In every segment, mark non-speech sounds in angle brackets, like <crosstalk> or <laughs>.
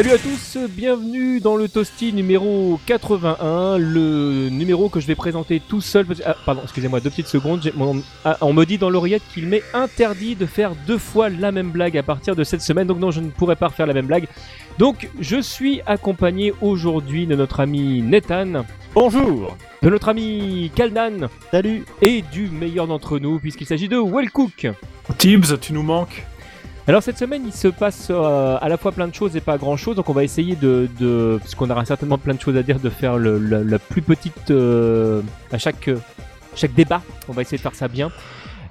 Salut à tous, bienvenue dans le Toasty numéro 81, le numéro que je vais présenter tout seul. Ah, pardon, excusez-moi, deux petites secondes. Ah, on me dit dans l'oreillette qu'il m'est interdit de faire deux fois la même blague à partir de cette semaine, donc non, je ne pourrai pas refaire la même blague. Donc, je suis accompagné aujourd'hui de notre ami Nathan. Bonjour De notre ami Kaldan. Salut Et du meilleur d'entre nous, puisqu'il s'agit de Wellcook. Tibbs, tu nous manques alors cette semaine, il se passe euh, à la fois plein de choses et pas grand chose, donc on va essayer de, de puisqu'on aura certainement plein de choses à dire, de faire le, la plus petite euh, à chaque chaque débat. On va essayer de faire ça bien.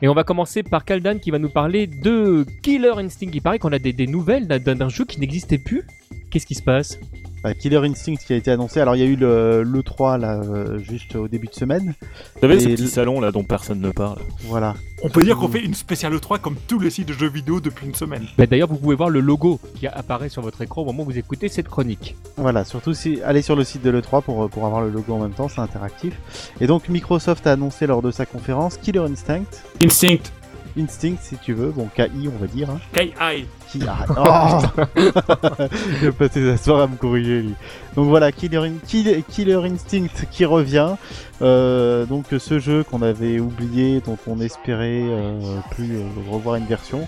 Et on va commencer par Kaldan qui va nous parler de Killer Instinct. Il paraît qu'on a des nouvelles d'un jeu qui n'existait plus. Qu'est-ce qui se passe? Bah, Killer Instinct qui a été annoncé. Alors il y a eu le, le 3 là, euh, juste au début de semaine. Vous savez, ce petit salon là dont personne ne parle. Voilà. On peut dire qu'on fait une spéciale E3 comme tous les sites de jeux vidéo depuis une semaine. Bah, D'ailleurs, vous pouvez voir le logo qui apparaît sur votre écran au moment où vous écoutez cette chronique. Voilà, surtout si allez sur le site de l'E3 pour, pour avoir le logo en même temps, c'est interactif. Et donc Microsoft a annoncé lors de sa conférence Killer Instinct. Instinct. Instinct si tu veux, bon KI on va dire. Hein. KI. Qui <laughs> oh Il a passé sa soirée à me corriger lui. Donc voilà, Killer, Killer Instinct qui revient. Euh, donc ce jeu qu'on avait oublié, dont on espérait euh, plus euh, revoir une version.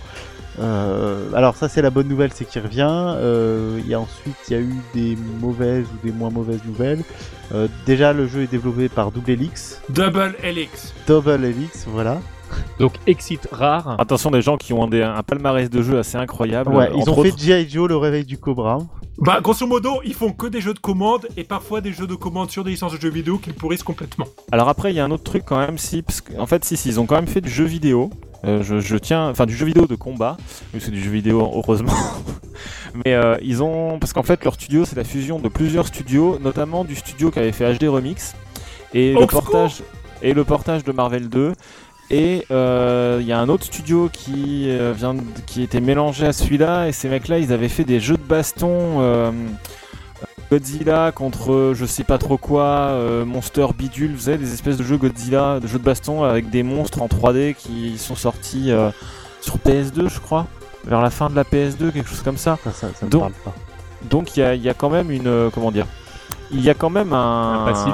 Euh, alors ça c'est la bonne nouvelle, c'est qu'il revient. Euh, il y a ensuite il y a eu des mauvaises ou des moins mauvaises nouvelles. Euh, déjà le jeu est développé par Double Helix. Double Helix. Double Helix, voilà. Donc exit rare. Attention des gens qui ont des, un palmarès de jeux assez incroyable. Ouais, ils ont fait G.I. Joe, le réveil du Cobra. Bah, grosso modo, ils font que des jeux de commande et parfois des jeux de commande sur des licences de jeux vidéo qu'ils pourrissent complètement. Alors après, il y a un autre truc quand même, si, parce qu'en fait, si, si, ils ont quand même fait du jeu vidéo. Euh, je, je tiens, enfin du jeu vidéo de combat, mais c'est du jeu vidéo <laughs> heureusement. mais euh, ils ont, parce qu'en fait leur studio c'est la fusion de plusieurs studios, notamment du studio qui avait fait HD Remix et le Oxford portage et le portage de Marvel 2. Et euh, il y a un autre studio qui euh, vient, qui était mélangé à celui-là. Et ces mecs-là, ils avaient fait des jeux de baston. euh, Godzilla contre euh, je sais pas trop quoi, euh, Monster Bidule, vous savez, des espèces de jeux Godzilla, de jeux de baston avec des monstres en 3D qui sont sortis euh, sur PS2, je crois, vers la fin de la PS2, quelque chose comme ça. Ça, ça, ça me Donc- parle pas. Donc il y a, il y a quand même une. euh, comment dire Il y a quand même un, Un passif.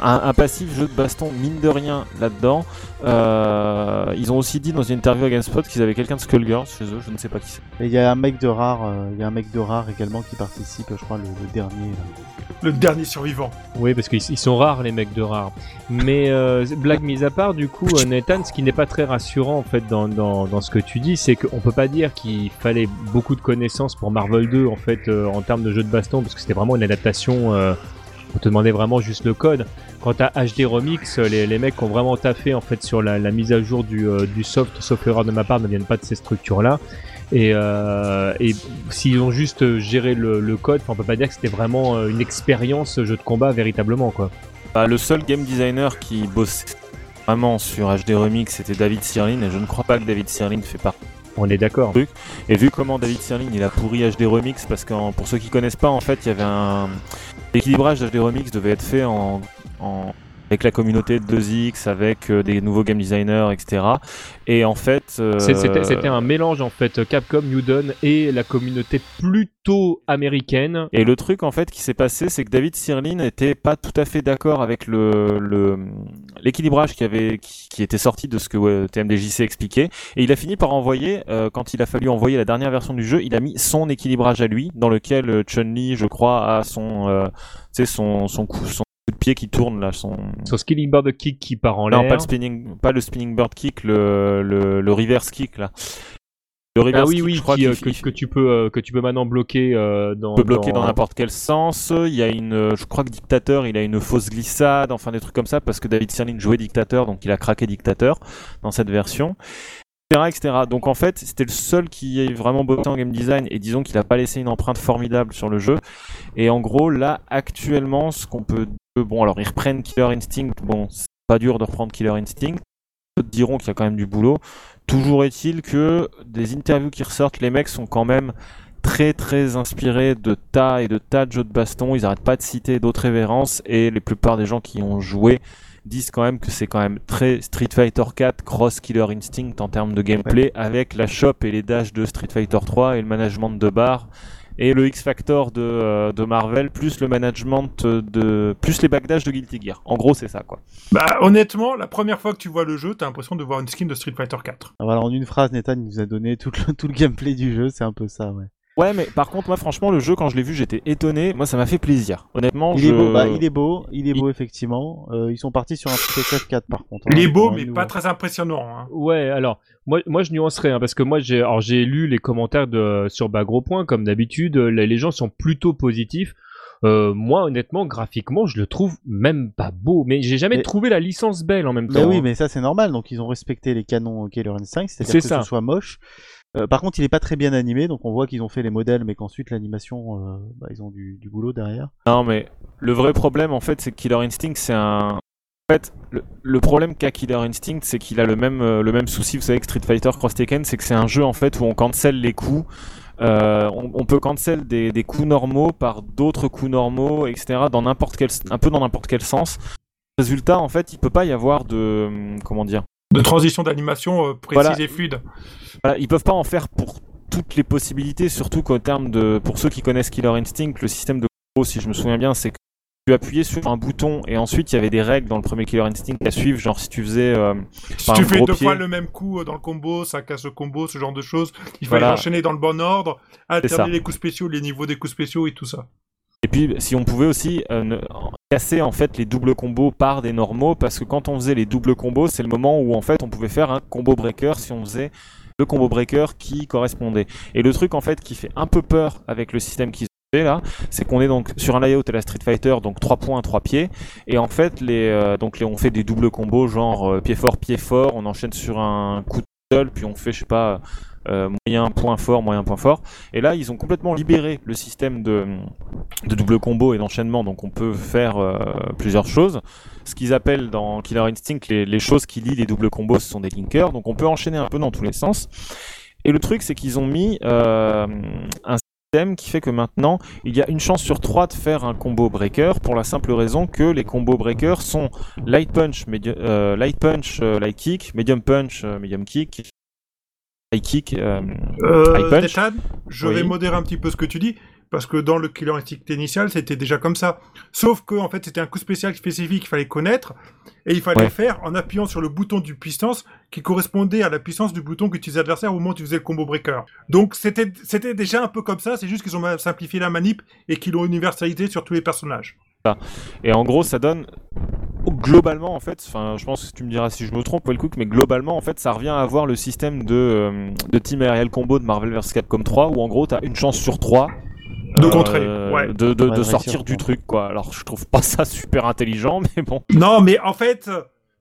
un, un passif jeu de baston, mine de rien, là-dedans. Euh, ils ont aussi dit dans une interview à GameSpot qu'ils avaient quelqu'un de Skullgirls chez eux, je ne sais pas qui c'est. Et il y a un mec de rare, euh, il y a un mec de rare également qui participe, je crois le, le dernier. là. Le dernier survivant. Oui, parce qu'ils ils sont rares les mecs de rares. Mais euh, blague mise à part, du coup, euh, Nathan, ce qui n'est pas très rassurant en fait dans, dans, dans ce que tu dis, c'est qu'on peut pas dire qu'il fallait beaucoup de connaissances pour Marvel 2 en fait euh, en termes de jeu de baston, parce que c'était vraiment une adaptation. On te demandait vraiment juste le code. Quant à HD Remix, euh, les, les mecs ont vraiment taffé en fait sur la, mise à jour du, euh, du soft, sauf erreur de ma part, ne viennent pas de ces structures-là. Et, euh, s'ils ont juste euh, géré le, code, on peut pas dire que c'était vraiment une expérience jeu de combat véritablement quoi. Bah, le seul game designer qui bossait vraiment sur HD Remix c'était David Sirlin et je ne crois pas que David Sirlin fait partie. On est d'accord. Et vu comment David Sirlin il a pourri HD Remix, parce que pour ceux qui connaissent pas, en fait, il y avait un. L'équilibrage d'HD Remix devait être fait en. en- avec la communauté de 2X, avec euh, des nouveaux game designers, etc. Et en fait. euh, C'était un mélange en fait Capcom, Newdon et la communauté plutôt américaine. Et le truc en fait qui s'est passé, c'est que David Sirlin n'était pas tout à fait d'accord avec le l'équilibrage qui avait qui, qui était sorti de ce que TMDJC expliquait, et il a fini par envoyer euh, quand il a fallu envoyer la dernière version du jeu, il a mis son équilibrage à lui, dans lequel Chun Li, je crois, a son euh, son son coup son coup de pied qui tourne là, son Sur Skilling Board Kick qui part en non l'air. pas le spinning pas le spinning bird kick, le le, le reverse kick là. Le reverse Ah oui kick, oui, je crois qui, euh, que, tu peux euh, que tu peux maintenant bloquer euh, dans. peut bloquer dans n'importe quel sens. Il y a une, euh, je crois que Dictateur, il a une fausse glissade, enfin des trucs comme ça, parce que David Sirlin jouait Dictateur, donc il a craqué Dictateur dans cette version, etc.. Donc en fait, c'était le seul qui ait vraiment bossé en game design, et disons qu'il a pas laissé une empreinte formidable sur le jeu. Et en gros, là, actuellement, ce qu'on peut, bon, alors ils reprennent Killer Instinct, bon, c'est pas dur de reprendre Killer Instinct. D'autres diront qu'il y a quand même du boulot. Toujours est-il que des interviews qui ressortent, les mecs sont quand même très très inspirés de tas et de tas de jeux de baston. Ils arrêtent pas de citer d'autres révérences et les plupart des gens qui ont joué disent quand même que c'est quand même très Street Fighter 4 Cross Killer Instinct en termes de gameplay avec la shop et les dashs de Street Fighter 3 et le management de barre et le X Factor de, euh, de Marvel, plus le management de, plus les backdash de Guilty Gear. En gros, c'est ça, quoi. Bah, honnêtement, la première fois que tu vois le jeu, t'as l'impression de voir une skin de Street Fighter 4. Ah, Voilà, en une phrase, Nathan nous a donné tout le, <laughs> tout le gameplay du jeu, c'est un peu ça, ouais. Ouais, mais par contre, moi, franchement, le jeu, quand je l'ai vu, j'étais étonné. Moi, ça m'a fait plaisir. Honnêtement, Il je... est beau, bah, il est beau, il est beau effectivement. Euh, ils sont partis sur un Street 4 par contre. Il hein, est beau, mais nouveau. pas très impressionnant. Hein. Ouais, alors moi, moi je nuancerais hein, parce que moi j'ai, alors j'ai lu les commentaires de sur comme d'habitude, euh, les, les gens sont plutôt positifs. Euh, moi honnêtement, graphiquement, je le trouve même pas beau, mais j'ai jamais Mais- trouvé la licence belle en même Mais temps. oui, hein. mais ça c'est normal. Donc ils ont respecté les canons Killer Instinct, c'est-à-dire C'est que ça. ce soit moche. Euh, par contre, il est pas très bien animé, donc on voit qu'ils ont fait les modèles, mais qu'ensuite l'animation, euh, bah, ils ont du, boulot derrière. Non, mais le vrai problème, en fait, c'est que Killer Instinct, c'est un. En fait, le, problème qu'a Killer Instinct, c'est qu'il a le même, euh, le même souci, vous savez, que Street Fighter Cross Tekken, c'est que c'est un jeu, en fait, où on cancel les coups. On, peut cancel des, coups normaux par d'autres coups normaux, etc., dans un peu dans n'importe quel sens. Résultat, en fait, il peut pas y avoir de, hum, comment dire, De transition d'animation euh, précise Voilà. et fluide. voilà, ils peuvent pas en faire pour toutes les possibilités, surtout qu'au terme de, pour ceux qui connaissent Killer Instinct, le système de combo, si je me souviens bien, c'est que tu appuyais sur un bouton et ensuite il y avait des règles dans le premier Killer Instinct à suivre, genre si tu faisais, euh, Si tu fais deux pied. fois le même coup euh, dans le combo, ça casse le combo, ce genre de choses. Il fallait Voilà. enchaîner dans le bon ordre, alterner les coups spéciaux, les niveaux des coups spéciaux et tout ça. et puis si on pouvait aussi euh, casser en fait les doubles combos par des normaux, parce que quand on faisait les doubles combos, c'est le moment où en fait on pouvait faire un combo breaker si on faisait le combo breaker qui correspondait. Et le truc en fait qui fait un peu peur avec le système qu'ils ont fait là, c'est qu'on est donc sur un layout à la Street Fighter, donc 3 points, 3 pieds, et en fait les, euh, donc les, on fait des doubles combos genre euh, pied fort, pied fort, on enchaîne sur un coup de seul, puis on fait je sais pas euh, moyen point fort, moyen point fort, et là ils ont complètement libéré le système de, de double combo et d'enchaînement, donc on peut faire euh, plusieurs choses. Ce qu'ils appellent dans Killer Instinct les, choses qui lient les doubles combos, ce sont des linkers, donc on peut enchaîner un peu dans tous les sens. Et le truc, c'est qu'ils ont mis euh, un système qui fait que maintenant, il y a une chance sur trois de faire un combo breaker pour la simple raison que les combos breakers sont light punch, euh, light punch, euh, light kick, medium punch, medium kick, high kick. euh, Euh, High punch je Oui. vais modérer un petit peu ce que tu dis, parce que dans le Killer Instinct initial, c'était déjà comme ça. Sauf que, en fait, c'était un coup spécial spécifique qu'il fallait connaître, et il fallait Ouais. le faire en appuyant sur le bouton du puissance qui correspondait à la puissance du bouton qu'utilisait l'adversaire au moment où tu faisais le combo breaker. Donc, c'était, c'était déjà un peu comme ça, c'est juste qu'ils ont simplifié la manip et qu'ils l'ont universalisé sur tous les personnages. Et en gros, ça donne globalement en fait, enfin, je pense que tu me diras si je me trompe, Wellcook, mais globalement en fait, ça revient à avoir le système de, euh, de Team Aerial Combo de Marvel vs Capcom 3 où en gros, t'as une chance sur 3 De contrer, ouais. de, de, de Ouais, de sortir du truc quoi. Alors, je trouve pas ça super intelligent, <laughs> mais bon. Non, mais en fait,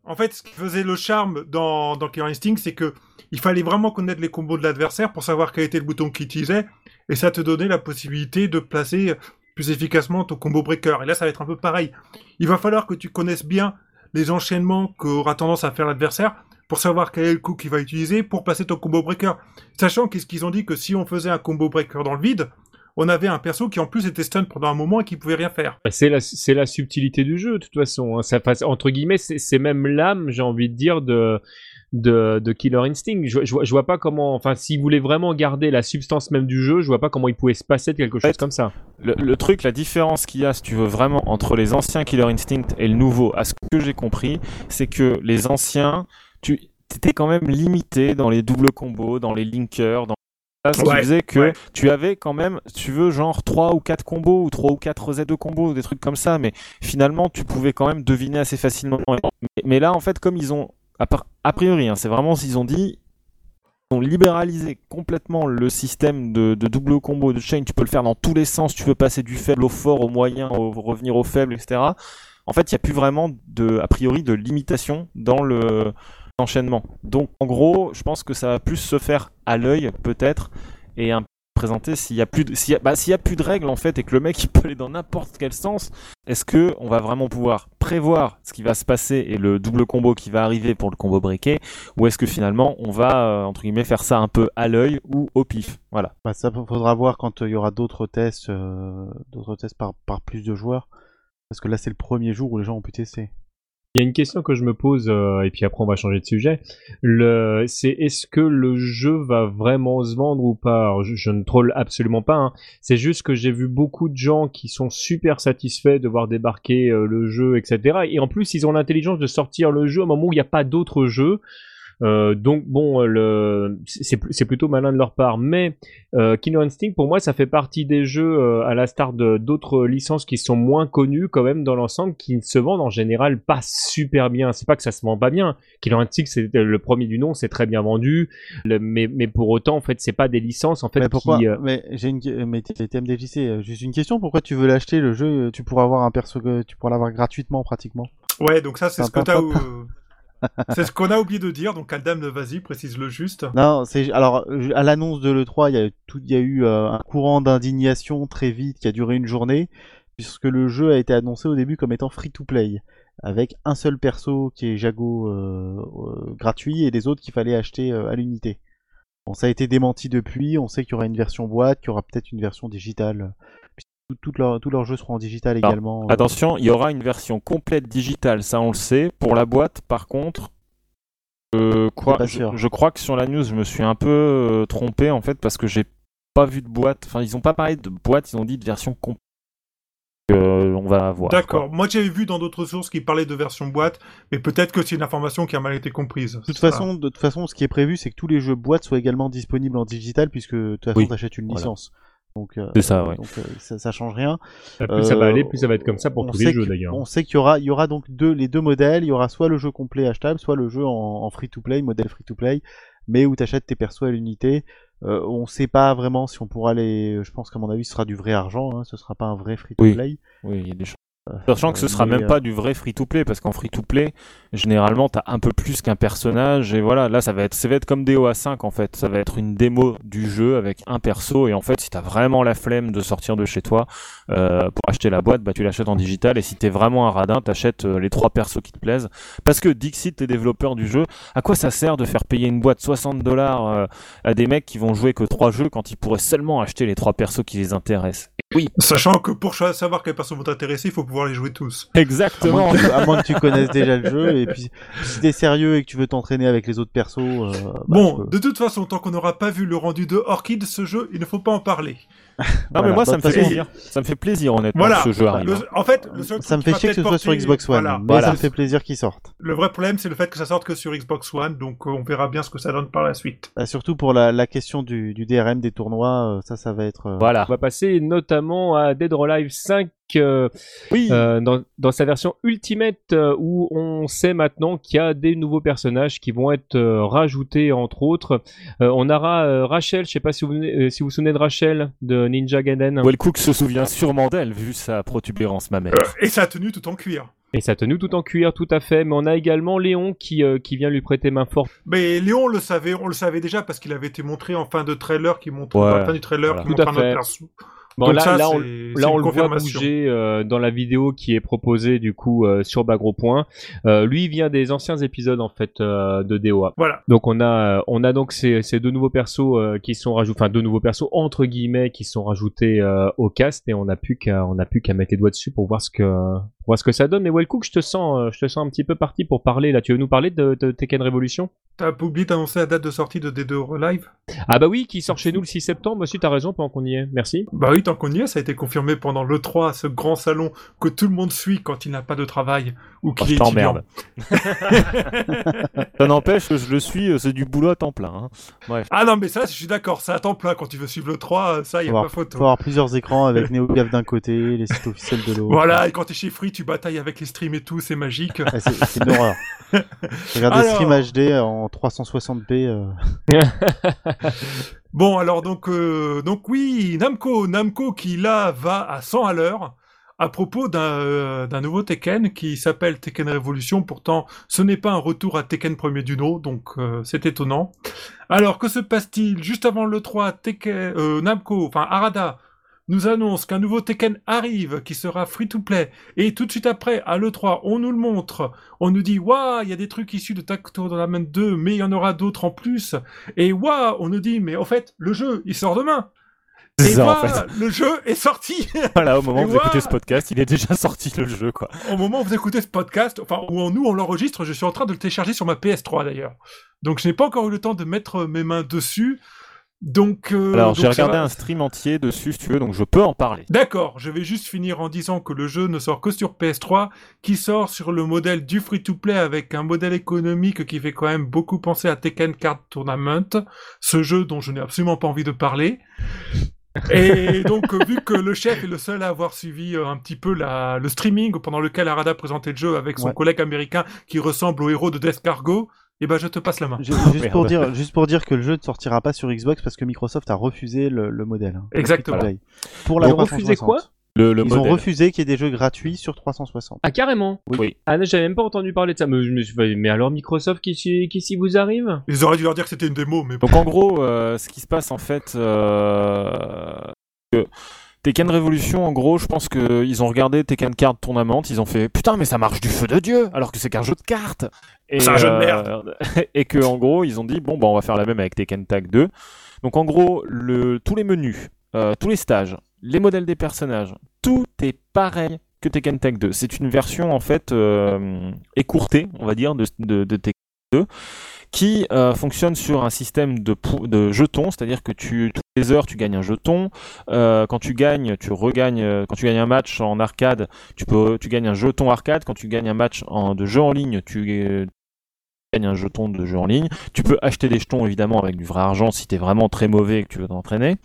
en fait, ce qui faisait le charme dans, dans Killer Instinct, c'est que il fallait vraiment connaître les combos de l'adversaire pour savoir quel était le bouton qu'il utilisait, et ça te donnait la possibilité de placer plus efficacement ton combo breaker. Et là, ça va être un peu pareil. Il va falloir que tu connaisses bien les enchaînements qu'aura tendance à faire l'adversaire pour savoir quel est le coup qu'il va utiliser pour placer ton combo breaker. Sachant qu'est-ce qu'ils ont dit que si on faisait un combo breaker dans le vide, on avait un perso qui en plus était stun pendant un moment et qui pouvait rien faire. Bah, C'est la, subtilité du jeu, de toute façon. hein. Ça passe, entre guillemets, c'est même l'âme, j'ai envie de dire, de, de, de Killer Instinct. Je, je, vois- je vois pas comment, enfin, s'ils voulaient vraiment garder la substance même du jeu, je vois pas comment il pouvait se passer de quelque chose fait, comme ça. Le, le truc, la différence qu'il y a, si tu veux, vraiment entre les anciens Killer Instinct et le nouveau, à ce que j'ai compris, c'est que les anciens, tu étais quand même limité dans les doubles combos, dans les linkers, dans ce qui Ouais, faisait que ouais. tu avais quand même, tu veux, genre 3 ou 4 combos, ou 3 ou 4 Z2 combos, ou des trucs comme ça, mais finalement, tu pouvais quand même deviner assez facilement. Mais, mais là, en fait, comme ils ont, a, priori, hein, c'est vraiment qu'ils ont dit, ont libéralisé complètement le système de, de double combo de chain. Tu peux le faire dans tous les sens. Tu peux passer du faible au fort, au moyen, au revenir au faible, etc. En fait, il n'y a plus vraiment de, a priori, de limitation dans le enchaînement. Donc, en gros, je pense que ça va plus se faire à l'œil, peut-être, et un présenter s'il y a plus de, bah, s'il y a plus de règles en fait et que le mec <laughs> il peut aller dans n'importe quel sens est-ce que on va vraiment pouvoir prévoir ce qui va se passer et le double combo qui va arriver pour le combo breaké ou est-ce que finalement on va euh, entre guillemets faire ça un peu à l'œil ou au pif? Voilà Bah, ça faudra voir quand euh, il y aura d'autres tests, euh, d'autres tests par plus de joueurs. Parce que là, c'est le premier jour où les gens ont pu tester. Il y a une question que je me pose, euh, et puis après on va changer de sujet. Le, c'est est-ce que le jeu va vraiment se vendre ou pas? Je ne troll absolument pas. hein. C'est juste que j'ai vu beaucoup de gens qui sont super satisfaits de voir débarquer euh, le jeu, etc. Et en plus, ils ont l'intelligence de sortir le jeu au moment où il n'y a pas d'autres jeux. Euh, donc bon, euh, le, c'est, c'est plutôt malin de leur part. Mais euh, Killer Instinct, pour moi, ça fait partie des jeux, euh, à la star de, d'autres licences qui sont moins connues quand même dans l'ensemble, qui ne se vendent en général pas super bien. C'est pas que ça se vend pas bien. Killer Instinct, c'est le premier du nom, c'est très bien vendu. Le- mais, mais pour autant, en fait, c'est pas des licences en fait mais pourquoi qui. euh, Mais j'ai une mais t- t- TMDJC, euh, juste une question. Pourquoi tu veux l'acheter le jeu? Tu pourras avoir un perso tu pourras l'avoir gratuitement pratiquement. Ouais, donc ça, c'est ce que t'as. <laughs> c'est ce qu'on a oublié de dire. Donc, Aldam, vas-y, précise-le juste. Non, c'est alors à l'annonce de l'E3, il y a y a eu euh, un courant d'indignation très vite qui a duré une journée, puisque le jeu a été annoncé au début comme étant free to play, avec un seul perso qui est Jago euh, euh, gratuit et les autres qu'il fallait acheter à l'unité. Bon, ça a été démenti depuis. On sait qu'il y aura une version boîte, qu'il y aura peut-être une version digitale. Leurs tous leurs jeux seront en digital Alors, également. euh. Attention, il y aura une version complète digitale, ça on le sait. Pour la boîte, par contre, je crois, pas je, sûr. je crois que sur la news, je me suis un peu euh, trompé en fait parce que j'ai pas vu de boîte. Enfin, ils ont pas parlé de boîte, ils ont dit de version complète. Euh, on va voir. D'accord. Moi, j'avais vu dans d'autres sources qui parlaient de version boîte, mais peut-être que c'est une information qui a mal été comprise. De toute façon, de toute façon, ce qui est prévu, c'est que tous les jeux boîte soient également disponibles en digital, puisque de toute façon, Oui, t'achètes une voilà. licence. Donc, euh, C'est ça, ouais. donc euh, ça, ça change rien. plus ça va Euh, aller, plus ça va être comme ça pour on tous sait les jeux que- d'ailleurs. On sait qu'il y aura, il y aura donc deux, les deux modèles. Il y aura soit le jeu complet achetable, soit le jeu en, en free-to-play, modèle free-to-play, mais où tu achètes tes persos à l'unité. Euh, on sait pas vraiment si on pourra les. Je pense qu'à mon avis, ce sera du vrai argent. Hein, ce sera pas un vrai free-to-play. Oui, il y a des choses. Sachant que ce sera même euh, pas du vrai free-to-play, parce qu'en free-to-play, généralement, t'as un peu plus qu'un personnage, et voilà, là, ça va être, ça va être comme DOA5, en fait. Ça va être une démo du jeu avec un perso, et en fait, si t'as vraiment la flemme de sortir de chez toi, euh, pour acheter la boîte, bah, tu l'achètes en digital, et si t'es vraiment un radin, t'achètes euh, les trois persos qui te plaisent. Parce que, Dixit, les développeurs du jeu, à quoi ça sert de faire payer une boîte 60 dollars euh, à des mecs qui vont jouer que trois jeux quand ils pourraient seulement acheter les trois persos qui les intéressent? Oui, Sachant que pour savoir quelles personnes vont t'intéresser, il faut pouvoir les jouer tous. À moins, exactement. que tu, à moins que tu connaisses déjà le jeu. Et puis, si t'es sérieux et que tu veux t'entraîner avec les autres persos. euh, bah, bon, peux- de toute façon, tant qu'on n'aura pas vu le rendu de Orchid, ce jeu, il ne faut pas en parler. <laughs> Non, Voilà. mais moi, Bah, ça me fait façon, plaisir. Ça me fait plaisir, honnêtement, Voilà. que ce jeu arrive. Le- en fait, le seul Ça me fait chier que ce soit sur Xbox One, Voilà. mais Voilà. ça me fait plaisir qu'il sorte. Le vrai problème, c'est le fait que ça sorte que sur Xbox One, donc euh, on verra bien ce que ça donne par la suite. Bah, surtout pour la, la question du, du DRM des tournois, euh, ça, ça va être. euh, Voilà. On va passer notamment à Dead or Alive 5 euh, Oui. euh, dans, dans sa version Ultimate euh, où on sait maintenant qu'il y a des nouveaux personnages qui vont être euh, rajoutés entre autres. Euh, on aura euh, Rachel, je sais pas si vous, euh, si vous vous souvenez de Rachel de Ninja Gaiden Wellcook se souvient sûrement d'elle, vu sa protubérance mammaire. Et sa tenue tout en cuir. et sa tenue tout en cuir tout à fait. Mais on a également Léon qui, euh, qui vient lui prêter main forte. Mais Léon on le savait, on le savait déjà parce qu'il avait été montré en fin de trailer, qui montre Ouais, la fin du trailer, voilà. qui Tout à montre un autre perso. Bon là, ça, là, on, là on le voit bouger euh, dans la vidéo qui est proposée du coup euh, sur Bagro Point. Euh, lui il vient des anciens épisodes en fait euh, de DOA. Voilà. Donc on a on a donc ces, ces deux nouveaux persos euh, qui sont rajoutés, enfin deux nouveaux persos entre guillemets qui sont rajoutés euh, au cast et on a plus qu'à on a plus qu'à mettre les doigts dessus pour voir ce que pour voir ce que ça donne. Mais Wellcook, je te sens je te sens un petit peu parti pour parler là. Tu veux nous parler de, de Tekken Revolution? T'as pas oublié d'annoncer la date de sortie de D2 Live? Ah bah oui, qui sort chez nous le 6 septembre. Monsieur, t'as raison pendant qu'on y est. Merci. Bah oui, tant qu'on y est, ça a été confirmé pendant l'E3, ce grand salon que tout le monde suit quand il n'a pas de travail ou Oh, qu'il je est étudiant. <laughs> Ça n'empêche que je le suis, euh, c'est du boulot à temps plein. hein. Bref. Ah non, mais ça, je suis d'accord, c'est à temps plein quand tu veux suivre l'E3, ça, y faut a avoir, pas faut photo. avoir plusieurs écrans avec NeoGAF d'un côté, les sites officiels de l'autre. Voilà, et quand t'es chez Free, tu batailles avec les streams et tout, c'est magique. Ah, c'est c'est une horreur. <laughs> Regarde des Alors. streams HD en 360p. euh, <laughs> Bon, alors donc, euh, donc oui, Namco, Namco qui là va à 100 à l'heure à propos d'un euh, d'un nouveau Tekken qui s'appelle Tekken Revolution. Pourtant, ce n'est pas un retour à Tekken premier du nom, donc c'est étonnant. Alors, que se passe-t-il Juste avant le 3, Tekken, Namco, enfin Arada, nous annonce qu'un nouveau Tekken arrive qui sera free-to-play. Et tout de suite après, à l'E3, on nous le montre. On nous dit, waouh, il y a des trucs issus de Tag Tournament 2, mais il y en aura d'autres en plus. Et waouh, on nous dit, mais en fait, le jeu, il sort demain. C'est Et ça, en voilà, le jeu est sorti <laughs> Voilà, au moment où vous écoutez ce podcast, il est déjà sorti le jeu, quoi. Au moment où vous écoutez ce podcast, enfin, où on- nous on l'enregistre, je suis en train de le télécharger sur ma PS3 d'ailleurs. Donc je n'ai pas encore eu le temps de mettre mes mains dessus. Donc. euh, Alors, j'ai regardé un stream entier dessus, si tu veux, donc je peux en parler. D'accord, je vais juste finir en disant que le jeu ne sort que sur PS3, qui sort sur le modèle du free-to-play avec un modèle économique qui fait quand même beaucoup penser à Tekken Card Tournament, ce jeu dont je n'ai absolument pas envie de parler. Et <laughs> donc, euh, vu que le chef est le seul à avoir suivi euh, un petit peu la, le streaming pendant lequel Arada présentait le jeu avec son Ouais. collègue américain qui ressemble au héros de Death Cargo, eh ben je te passe la main. Ju- Juste <laughs> merde. pour dire, juste pour dire que le jeu ne sortira pas sur Xbox parce que Microsoft a refusé le, le modèle. hein. Exactement. Pour la Ils ont 360. refusé quoi Le, le Ils ont refusé qu'il y ait des jeux gratuits sur 360. Ah, carrément Oui. Ah, là, j'avais même pas entendu parler de ça. Mais, alors Microsoft, qui s'y qui s'y vous arrive? Ils auraient dû leur dire que c'était une démo, mais bon. Donc en gros, euh, ce qui se passe en fait, euh, que Tekken Revolution, en gros, je pense qu'ils ont regardé Tekken Card Tournament, ils ont fait putain mais ça marche du feu de dieu, alors que c'est qu'un jeu de cartes. Et, C'est un jeu de merde. <laughs> et que en gros, ils ont dit bon bah on va faire la même avec Tekken Tag 2. Donc en gros, le, tous les menus, euh, tous les stages, les modèles des personnages, tout est pareil que Tekken Tag 2. C'est une version en fait euh, écourtée, on va dire, de, de, de Tekken 2 qui euh, fonctionne sur un système de, jetons, c'est-à-dire que tu, heures tu gagnes un jeton, euh, quand tu gagnes, tu regagnes, euh, quand tu gagnes un match en arcade, tu peux, tu gagnes un jeton arcade, quand tu gagnes un match de jeu en ligne, tu euh, gagnes un jeton de jeu en ligne, tu peux acheter des jetons évidemment avec du vrai argent si t'es vraiment très mauvais et que tu veux t'entraîner.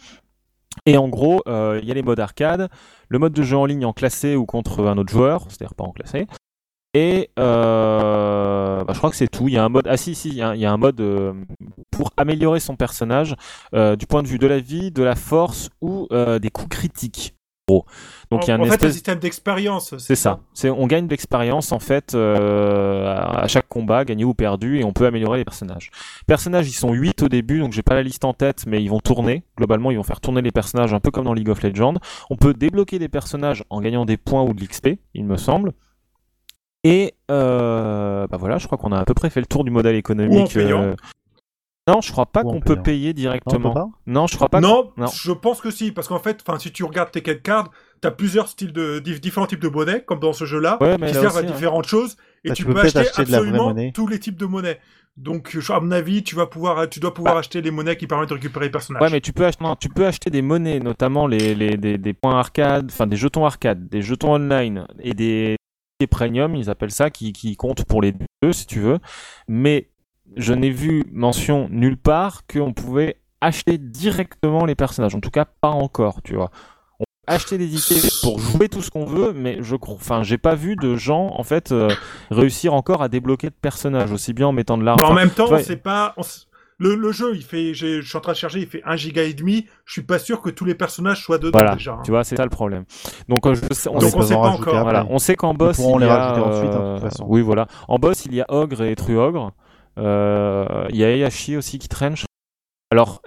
Et en gros, il y a les modes arcade, le mode de jeu en ligne en classé ou contre un autre joueur, c'est-à-dire pas en classé. Et euh, bah, je crois que c'est tout. Il y a un mode. Ah si si, il y a, il y a un mode euh, pour améliorer son personnage euh, du point de vue de la vie, de la force ou euh, des coups critiques. gros. Donc il y a en, une en fait, un système d'expérience. C'est ça. C'est on gagne de l'expérience en fait euh, à à chaque combat, gagné ou perdu, et on peut améliorer les personnages. Personnages, ils sont 8 au début, donc j'ai pas la liste en tête, mais ils vont tourner. Globalement, ils vont faire tourner les personnages un peu comme dans League of Legends. On peut débloquer des personnages en gagnant des points ou de l'XP, il me semble. Et euh, bah voilà, je crois qu'on a à peu près fait le tour du modèle économique. euh. Non, je crois pas qu'on peut payer Non, on peut directement. Non, je crois pas. non, non. je pense que si, parce qu'en fait, enfin, si tu regardes Tekken Card, t'as plusieurs styles de dif- différents types de monnaies, comme dans ce jeu-là, Ouais, qui là servent aussi, à hein. différentes choses, et Bah, tu, tu peux acheter, absolument monnaie. tous les types de monnaies. Donc, à mon avis, tu vas pouvoir, tu dois pouvoir acheter les monnaies qui permettent de récupérer les personnages. Bah. Ouais, mais tu peux acheter, non, tu peux acheter des monnaies, notamment les, les, des, des points arcade, enfin des jetons arcade, des jetons online et des premium, ils appellent ça, qui, qui comptent pour les deux, si tu veux. Mais je n'ai vu mention nulle part qu'on pouvait acheter directement les personnages. En tout cas, pas encore, tu vois. On peut acheter des tickets pour jouer tout ce qu'on veut, mais je crois, enfin, j'ai pas vu de gens, en fait, euh, réussir encore à débloquer de personnages, aussi bien en mettant de l'argent. En même temps, pas. on s- Le, le jeu, il fait, je suis en train de charger, il fait un giga et demi. Je suis pas sûr que tous les personnages soient dedans Voilà, déjà. hein. tu vois, c'est ça le problème. Donc, euh, je sais- on Donc, sait on pas encore. Voilà, on sait qu'en boss, pourront il les y a, ensuite, hein, de euh, toute façon. Oui, voilà. En boss, il y a Ogre et Truogre. Euh, il y a Eyashi aussi qui traîne. Alors,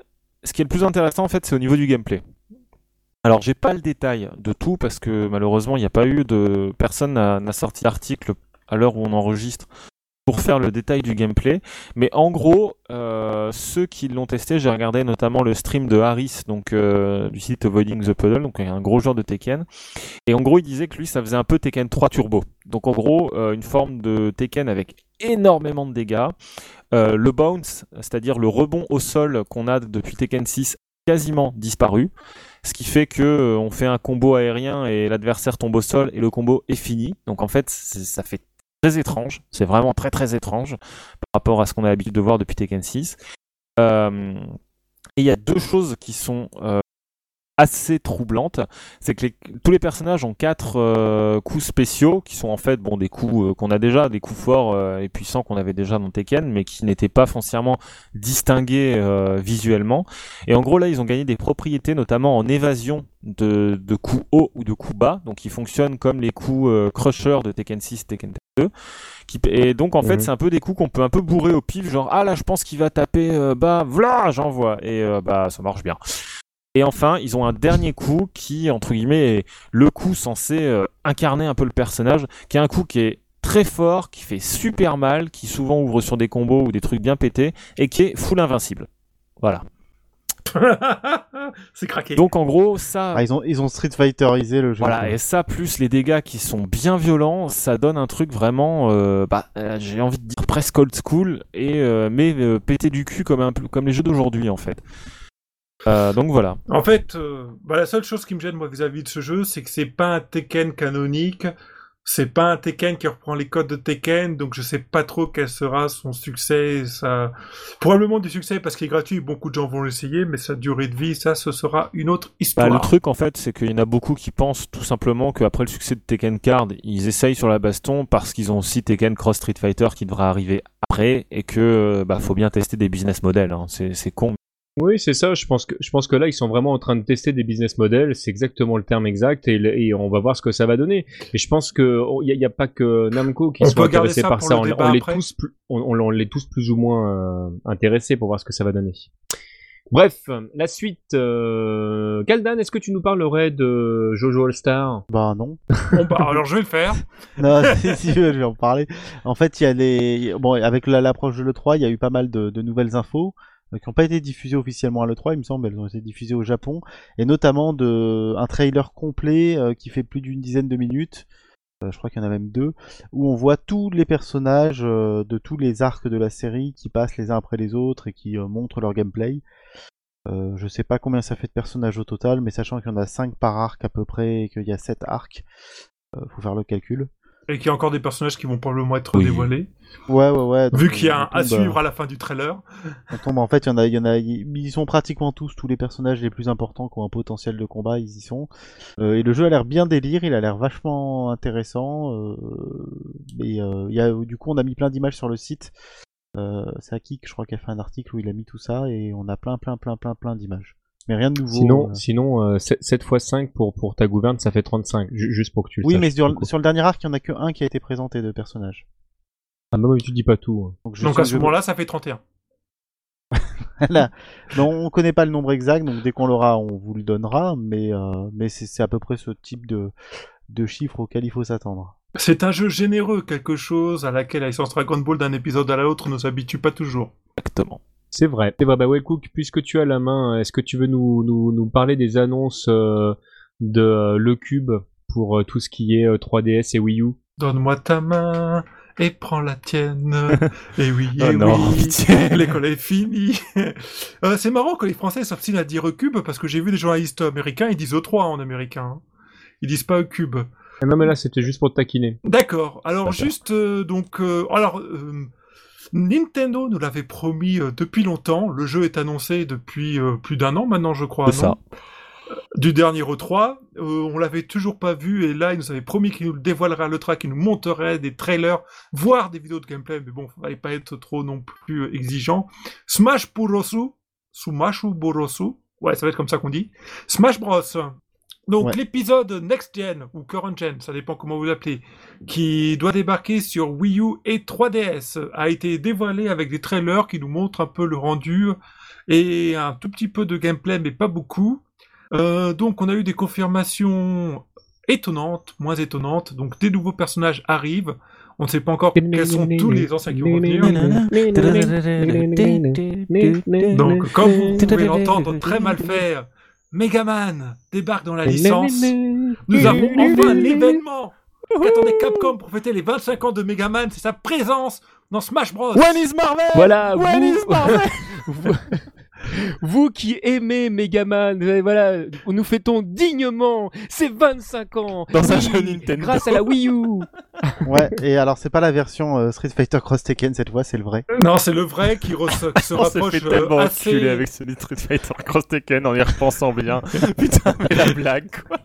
ce qui est le plus intéressant, en fait, c'est au niveau du gameplay. Alors, j'ai pas le détail de tout parce que malheureusement, il n'y a pas eu de personne n'a n'a sorti d'article à l'heure où on enregistre pour faire le détail du gameplay. Mais en gros, euh, ceux qui l'ont testé, j'ai regardé notamment le stream de Harris, donc euh, du site Avoiding the Puddle, donc un gros joueur de Tekken. Et en gros, il disait que lui, ça faisait un peu Tekken 3 Turbo. Donc en gros, euh, une forme de Tekken avec énormément de dégâts. Le bounce, c'est-à-dire le rebond au sol qu'on a depuis Tekken 6, quasiment disparu. Ce qui fait que on fait un combo aérien et l'adversaire tombe au sol et le combo est fini. Donc en fait, ça fait très étrange. C'est vraiment très très étrange par rapport à ce qu'on a l'habitude de voir depuis Tekken 6. Euh, et il y a deux choses qui sont euh, assez troublantes. C'est que les- tous les personnages ont quatre euh, coups spéciaux qui sont en fait bon des coups euh, qu'on a déjà, des coups forts euh, et puissants qu'on avait déjà dans Tekken, mais qui n'étaient pas foncièrement distingués euh, visuellement. Et en gros là, ils ont gagné des propriétés, notamment en évasion de, de coups hauts ou de coups bas. Donc ils fonctionnent comme les coups euh, Crusher de Tekken 6, Tekken 2. Qui, et donc en fait Mhm. c'est un peu des coups qu'on peut un peu bourrer au pif, genre ah là je pense qu'il va taper euh, bas, voilà j'envoie et euh, bah ça marche bien. Et enfin, ils ont un dernier coup qui, entre guillemets, est le coup censé euh, incarner un peu le personnage, qui est un coup qui est très fort, qui fait super mal, qui souvent ouvre sur des combos ou des trucs bien pétés, et qui est full invincible. Voilà. <laughs> c'est craqué. Donc en gros, ça, Ah, ils ont ils ont Street Fighterisé le jeu. Voilà, et ça, plus les dégâts qui sont bien violents, ça donne un truc vraiment, euh, bah, euh, j'ai envie de dire presque old school, et, euh, mais euh, pété du cul comme, un, peu- comme les jeux d'aujourd'hui, en fait. Euh, donc voilà. En fait, euh, bah, la seule chose qui me gêne moi vis-à-vis de ce jeu, c'est que c'est pas un Tekken canonique, c'est pas un Tekken qui reprend les codes de Tekken, donc je sais pas trop quel sera son succès. Ça, probablement du succès parce qu'il est gratuit, beaucoup de gens vont l'essayer, mais sa durée de vie, ça, ce sera une autre Bah, histoire. le truc, en fait, c'est qu'il y en a beaucoup qui pensent tout simplement qu'après le succès de Tekken Card, ils essayent sur la baston parce qu'ils ont aussi Tekken Cross Street Fighter qui devra arriver après, et que, euh, bah, faut bien tester des business models, hein. c'est con. Oui, c'est ça. Je pense que je pense que là, ils sont vraiment en train de tester des business models. C'est exactement le terme exact, et, on va voir ce que ça va donner. Et je pense que il n'y a, pas que Namco qui On soit intéressé ça par ça. le On, on les tous, plus- on, les tous plus ou moins euh, intéressés pour voir ce que ça va donner. Bref, la suite. Euh... Galdan, est-ce que tu nous parlerais de Jojo All Star Bah non. Bon, bah, alors je vais le faire. <laughs> Non, si, si, je vais en parler. En fait, il y a les. Bon, avec la- l'approche de l'E3, il y a eu pas mal de, de nouvelles infos qui n'ont pas été diffusées officiellement à l'E3, il me semble, elles ont été diffusées au Japon, et notamment de un trailer complet euh, qui fait plus d'une dizaine de minutes. euh, je crois qu'il y en a même deux, où on voit tous les personnages euh, de tous les arcs de la série qui passent les uns après les autres et qui montrent leur gameplay. Je sais pas combien ça fait de personnages au total, mais sachant qu'il y en a 5 par arc à peu près et qu'il y a 7 arcs, faut faire le calcul. Et qu'il y a encore des personnages qui vont probablement être Oui. dévoilés. Ouais, ouais, ouais. Vu qu'il y a un à suivre à la fin du trailer. On tombe, en fait, il y en a, il y en a, ils sont pratiquement tous, tous les personnages les plus importants qui ont un potentiel de combat, ils y sont. Euh, et le jeu a l'air bien délire, il a l'air vachement intéressant. Euh, et euh, il y a, du coup, on a mis plein d'images sur le site. Euh, c'est Akik, je crois, qui a fait un article où il a mis tout ça, et on a plein, plein, plein, plein, plein d'images. Mais rien de nouveau. Sinon, euh. sinon euh, 7, x 5 pour, pour ta gouverne, ça fait 35. Ju- juste pour que tu le Oui, saches. mais sur, sur le dernier arc, il y en a que un qui a été présenté de personnages. Ah, bah oui, tu dis pas tout. hein. Donc, à ce moment-là, ça fait 31. <laughs> Voilà. Non, on connaît pas le nombre exact, donc dès qu'on l'aura, on vous le donnera, mais, euh, mais c'est c'est à peu près ce type de, de chiffres auquel il faut s'attendre. C'est un jeu généreux, quelque chose à laquelle la licence Dragon Ball d'un épisode à l'autre ne s'habitue pas toujours. Exactement. C'est vrai. C'est vrai. Bah, Wellcook, puisque tu as la main, est-ce que tu veux nous, nous, nous parler des annonces euh, de euh, Le Cube pour euh, tout ce qui est euh, 3DS et Wii U? Donne-moi ta main et prends la tienne. <laughs> et oui, et Oh non, oui, pitié. <laughs> l'école est finie. <laughs> Euh, c'est marrant que les Français s'obstinent à dire cube parce que j'ai vu des journalistes américains, ils disent E3 en américain. hein. Ils disent pas cube. Ah Non, mais là, c'était juste pour te taquiner. D'accord. Alors juste euh, donc euh, alors euh, Nintendo nous l'avait promis euh, depuis longtemps. Le jeu est annoncé depuis euh, plus d'un an maintenant, je crois. C'est ça. du dernier E3. Euh, on l'avait toujours pas vu et là, il nous avait promis qu'il nous le dévoilerait à l'E3, qu'il nous montrerait des trailers, voire des vidéos de gameplay, mais bon, fallait pas être trop non plus euh, exigeant. Smash Bros. Smash ou Borosu Ouais, ça va être comme ça qu'on dit. Smash Bros. Donc Ouais. l'épisode Next Gen ou Current Gen, ça dépend comment vous l'appelez, qui doit débarquer sur Wii U et 3DS, a été dévoilé avec des trailers qui nous montrent un peu le rendu et un tout petit peu de gameplay, mais pas beaucoup. Euh, donc on a eu des confirmations étonnantes, moins étonnantes. Donc des nouveaux personnages arrivent. On ne sait pas encore quels sont tous les anciens qui vont revenir. Donc comme vous pouvez l'entendre très mal faire, Megaman débarque dans la licence. Nous avons enfin l'événement. Qu'attendait Capcom pour fêter les 25 ans de Megaman, c'est sa présence dans Smash Bros. When is Marvel? Voilà, When is Marvel? <laughs> <laughs> <laughs> vous, qui aimez Megaman, euh, voilà, nous fêtons dignement ces 25 ans Dans un Oui, jeu Nintendo. grâce à la Wii U. <laughs> Ouais, et alors c'est pas la version euh, Street Fighter Cross Tekken cette fois, c'est le vrai. Non, c'est le vrai qui, se <laughs> rapproche fait euh, tellement assez... enculer avec ce Street Fighter Cross Tekken en y repensant bien. Putain, mais la blague, quoi.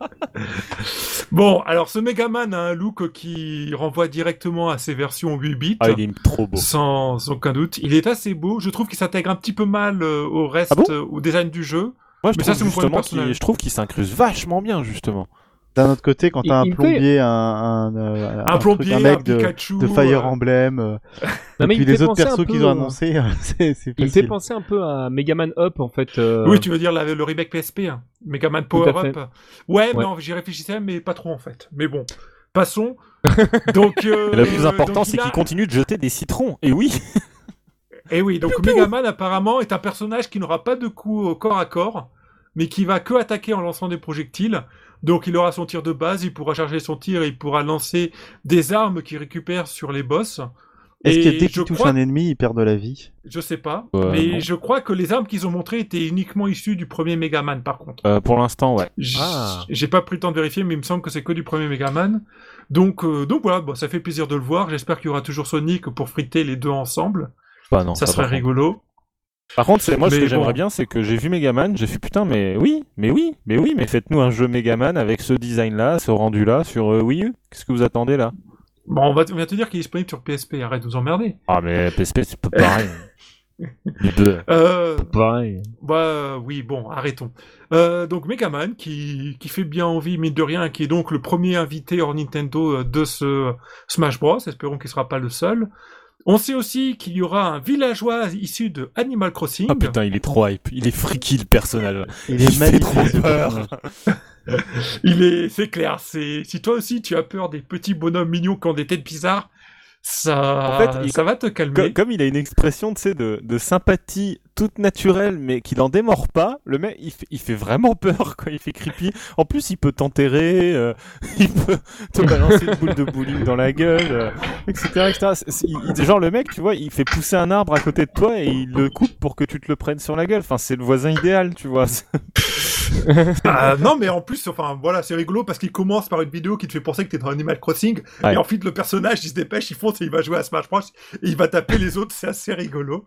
Bon, alors ce Megaman a un look qui renvoie directement à ses versions 8 bits. Ah, il est trop beau. Sans aucun doute. Il est assez beau. Je trouve qu'il s'intègre un petit peu mal euh, au reste, Ah bon euh, au design du jeu. Moi, je Mais ça, trouve c'est de vue justement je trouve qu'il s'incruse vachement bien, justement. D'un autre côté, quand Il- t'as un il fait- plombier, un, un, euh, Un, plombier, un un, mec de, Pikachu. de Fire euh, Emblem, euh, <laughs> Non, et mais puis les fait autres persos peu, qu'ils ont annoncés, <laughs> c'est c'est Il fait facile. penser un peu à Megaman Up en fait. euh, Oui, tu veux dire la- le remake PSP, hein. Megaman Tout à Power fait. Up. Ouais, Ouais. non, j'y réfléchissais, mais pas trop en fait. Mais bon, passons. <laughs> Donc, euh, le plus important, donc, c'est a- qu'il continue de jeter des citrons. Et oui, Et oui, donc Megaman apparemment est un personnage qui n'aura pas de coup au corps à corps, mais qui va que attaquer en lançant des projectiles. Donc il aura son tir de base, il pourra charger son tir, et il pourra lancer des armes qu'il récupère sur les boss. Est-ce que Et dès qu'il touche crois- un ennemi, il perd de la vie? Je sais pas, Ouais, mais non. je crois que les armes qu'ils ont montrées étaient uniquement issues du premier Megaman par contre. Euh, pour l'instant, ouais. Ah. J'ai pas pris le temps de vérifier, mais il me semble que c'est que du premier Megaman. Donc, euh, donc voilà, bon, ça fait plaisir de le voir. J'espère qu'il y aura toujours Sonic pour friter les deux ensemble. Bah non, ça pas serait par contre. rigolo. Par contre, c'est moi ce que bon. j'aimerais bien, c'est que j'ai vu Megaman, j'ai fait putain, mais oui, mais oui, mais oui, mais faites-nous un jeu Megaman avec ce design-là, ce rendu-là sur euh, Wii U. Qu'est-ce que vous attendez là? Bon, on va, on va te dire qu'il est disponible sur PSP. Arrête de nous emmerder. Ah mais PSP c'est pas pareil. <laughs> Les deux. Euh, Pareil. bah oui, bon, arrêtons. Euh, donc Megaman qui, qui fait bien envie, mine de rien, qui est donc le premier invité hors Nintendo de ce Smash Bros. Espérons qu'il sera pas le seul. On sait aussi qu'il y aura un villageois issu de Animal Crossing. Ah putain, il est trop hype, il est freaky le personnage. Il Il est fait magnifique. trop peur. <laughs> Il est, c'est clair. C'est si toi aussi tu as peur des petits bonhommes mignons qui ont des têtes bizarres, ça, En fait, il- ça va te calmer. Comme, comme il a une expression, de, de sympathie toute naturelle, mais qui n'en démord pas, le mec, il fait, il fait vraiment peur quand il fait creepy. En plus, il peut t'enterrer, euh, <laughs> il peut te balancer une boule de bowling dans la gueule, euh, etc., etc. C'est- il- il- genre, le mec, tu vois, il fait pousser un arbre à côté de toi et il le coupe pour que tu te le prennes sur la gueule. Enfin, c'est le voisin idéal, tu vois. <laughs> Ah, <laughs> non, mais en plus, enfin voilà, c'est rigolo parce qu'il commence par une vidéo qui te fait penser que t'es dans Animal Crossing, Ouais. et ensuite le personnage il se dépêche, il fonce et il va jouer à Smash Bros. et il va taper les autres, c'est assez rigolo.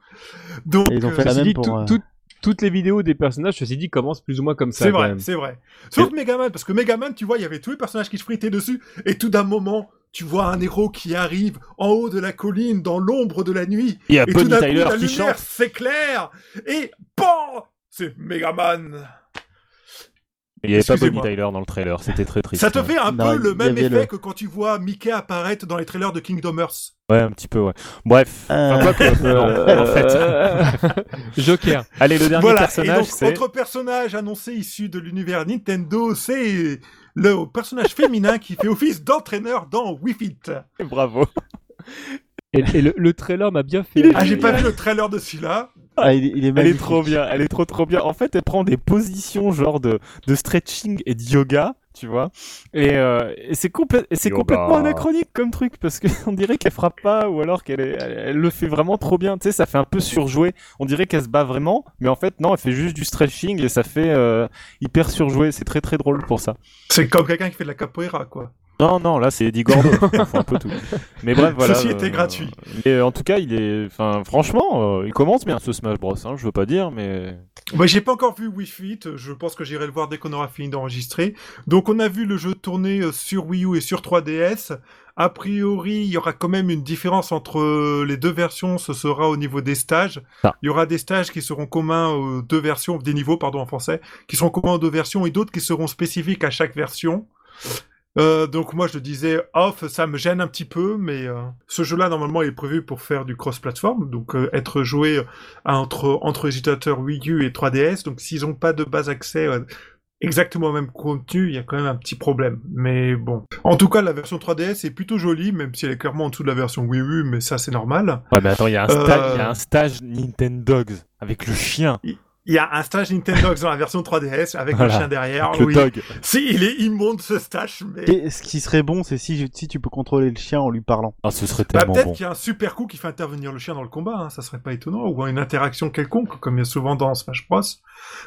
Donc Et ils ont fait euh, la Ceci même dit, pour, tout- euh, tout- toutes les vidéos des personnages, ceci dit, commencent plus ou moins comme ça. c'est vrai, c'est vrai. Sauf Megaman, parce que Megaman, tu vois, il y avait tous les personnages qui se fritaient dessus, et tout d'un moment, tu vois un héros qui arrive en haut de la colline, dans l'ombre de la nuit, a et tout d'un coup, la lumière s'éclaire, et PAN C'est Megaman Il n'y avait pas Bonnie. Tyler dans le trailer, c'était très triste. Ça te fait un Non, peu le même effet le- que quand tu vois Mickey apparaître dans les trailers de Kingdom Hearts. Ouais, un petit peu, ouais. Bref. Euh, Enfin, quoi que- non, <laughs> en fait. Euh, <laughs> Joker. Allez, le dernier voilà, et personnage, donc, c'est... autre personnage annoncé issu de l'univers Nintendo, c'est le personnage féminin qui fait office d'entraîneur dans Wii Fit. Bravo. Et, et le, le trailer m'a bien fait. Ah, j'ai pas vu le trailer de celui-là. Ah, il, est- il est Elle est trop bien, elle est trop trop bien. En fait, elle prend des positions genre de, de stretching et de yoga, tu vois. Et, euh, et c'est complè- complètement anachronique comme truc parce qu'on <laughs> dirait qu'elle frappe pas ou alors qu'elle est- elle, elle le fait vraiment trop bien. Tu sais, ça fait un peu surjoué. On dirait qu'elle se bat vraiment, mais en fait non, elle fait juste du stretching et ça fait euh, hyper surjoué. C'est très très drôle pour ça. C'est comme quelqu'un qui fait de la capoeira, quoi. Non, non, là c'est Eddie Gordo, <laughs> un peu tout. Mais bref, voilà. Ceci était gratuit. Mais euh, en tout cas, il est, enfin, franchement, euh, il commence bien ce Smash Bros. Hein, je veux pas dire, mais Moi, j'ai pas encore vu Wii Fit. Je pense que j'irai le voir dès qu'on aura fini d'enregistrer. Donc, on a vu le jeu tourner euh, sur Wii U et sur 3DS. A priori, il y aura quand même une différence entre euh, les deux versions. Ce sera au niveau des stages. Ah. Il y aura des stages qui seront communs aux deux versions, des niveaux, pardon, en français, qui seront communs aux deux versions et d'autres qui seront spécifiques à chaque version. Euh, donc moi je disais off, ça me gêne un petit peu, mais euh, ce jeu-là normalement est prévu pour faire du cross-platform, donc euh, être joué entre entre utilisateurs Wii U et 3DS. Donc s'ils n'ont pas de base accès exactement au même contenu, il y a quand même un petit problème. Mais bon, en tout cas la version 3DS est plutôt jolie, même si elle est clairement en dessous de la version Wii U, mais ça c'est normal. ouais, mais attends, il y a un stage, il y a un stage Nintendogs avec le chien, Il y a un stage Nintendo dans la version 3DS avec Voilà. le chien derrière. avec le oui. dog. Si, il est immonde ce stage, mais Et ce qui serait bon, c'est si, si tu peux contrôler le chien en lui parlant. Ah, ce serait Bah, tellement peut-être bon. qu'il y a un super coup qui fait intervenir le chien dans le combat, hein, ça serait pas étonnant, ou une interaction quelconque, comme il y a souvent dans Smash Bros.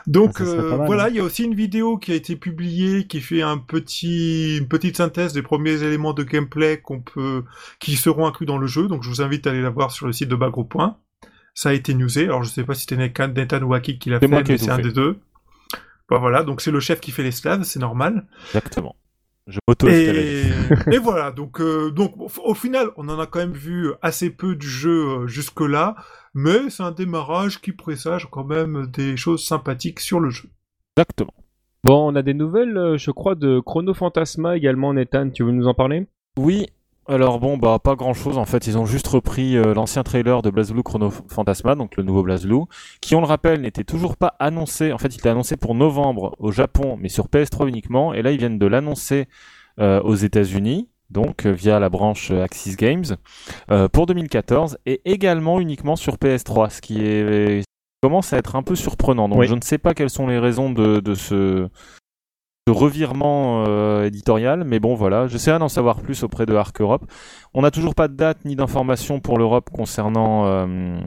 Donc Ah, euh, mal, voilà, hein. il y a aussi une vidéo qui a été publiée qui fait un petit, une petite synthèse des premiers éléments de gameplay qu'on peut, qui seront inclus dans le jeu. Donc je vous invite à aller la voir sur le site de Bagro Point. Ça a été newsé. Alors je sais pas si c'était Nathan ou Aki qui l'a C'est fait, moi qui ai mais c'est un fait. des deux. Bah voilà, donc c'est le chef qui fait les slaves, c'est normal. Exactement. Je mauto Et, <laughs> et voilà, donc, euh, donc au, au final, on en a quand même vu assez peu du jeu euh, jusque-là, mais c'est un démarrage qui présage quand même des choses sympathiques sur le jeu. Exactement. Bon, on a des nouvelles, euh, je crois, de Chrono Fantasma également, Nathan. Tu veux nous en parler? Oui. Alors bon, bah pas grand chose en fait. Ils ont juste repris euh, l'ancien trailer de BlazBlue Chrono Fantasma, donc le nouveau BlazBlue, qui on le rappelle n'était toujours pas annoncé. En fait, il était annoncé pour novembre au Japon, mais sur PS3 uniquement. Et là, ils viennent de l'annoncer euh, aux États-Unis. donc via la branche Axis Games pour 2014 et également uniquement sur PS3, ce qui est commence à être un peu surprenant. Donc je ne sais pas quelles sont les raisons de, de ce, revirement euh, éditorial, mais bon voilà, j'essaierai d'en savoir plus auprès de Arc Europe. On n'a toujours pas de date ni d'informations pour l'Europe concernant euh,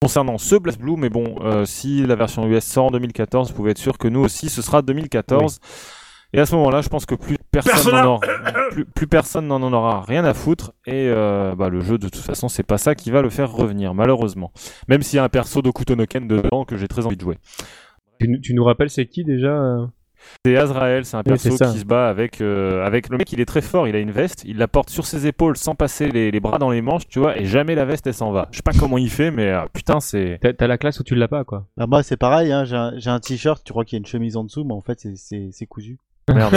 concernant ce Blast Blue, mais bon, euh, si la version US sort en 2014, vous pouvez être sûr que nous aussi ce sera 2014. Et à ce moment-là, je pense que plus personne n'en aura, plus, personne n'en aura rien à foutre. Et bah, le jeu, de toute façon, c'est pas ça qui va le faire revenir, malheureusement. Même s'il y a un perso de Kutonoken dedans que j'ai très envie de jouer. Tu, tu nous rappelles c'est qui déjà c'est Azrael, c'est un perso qui se bat avec, euh, avec le mec, il est très fort, il a une veste, il la porte sur ses épaules sans passer les, bras dans les manches, tu vois, et jamais la veste elle s'en va. Je sais pas comment il fait, mais euh, putain, c'est. T'as la classe où tu l'as pas, quoi. Bah, moi, c'est pareil, hein, j'ai un, un t-shirt, tu crois qu'il y a une chemise en dessous, mais en fait, c'est cousu. <laughs> Merde. <laughs>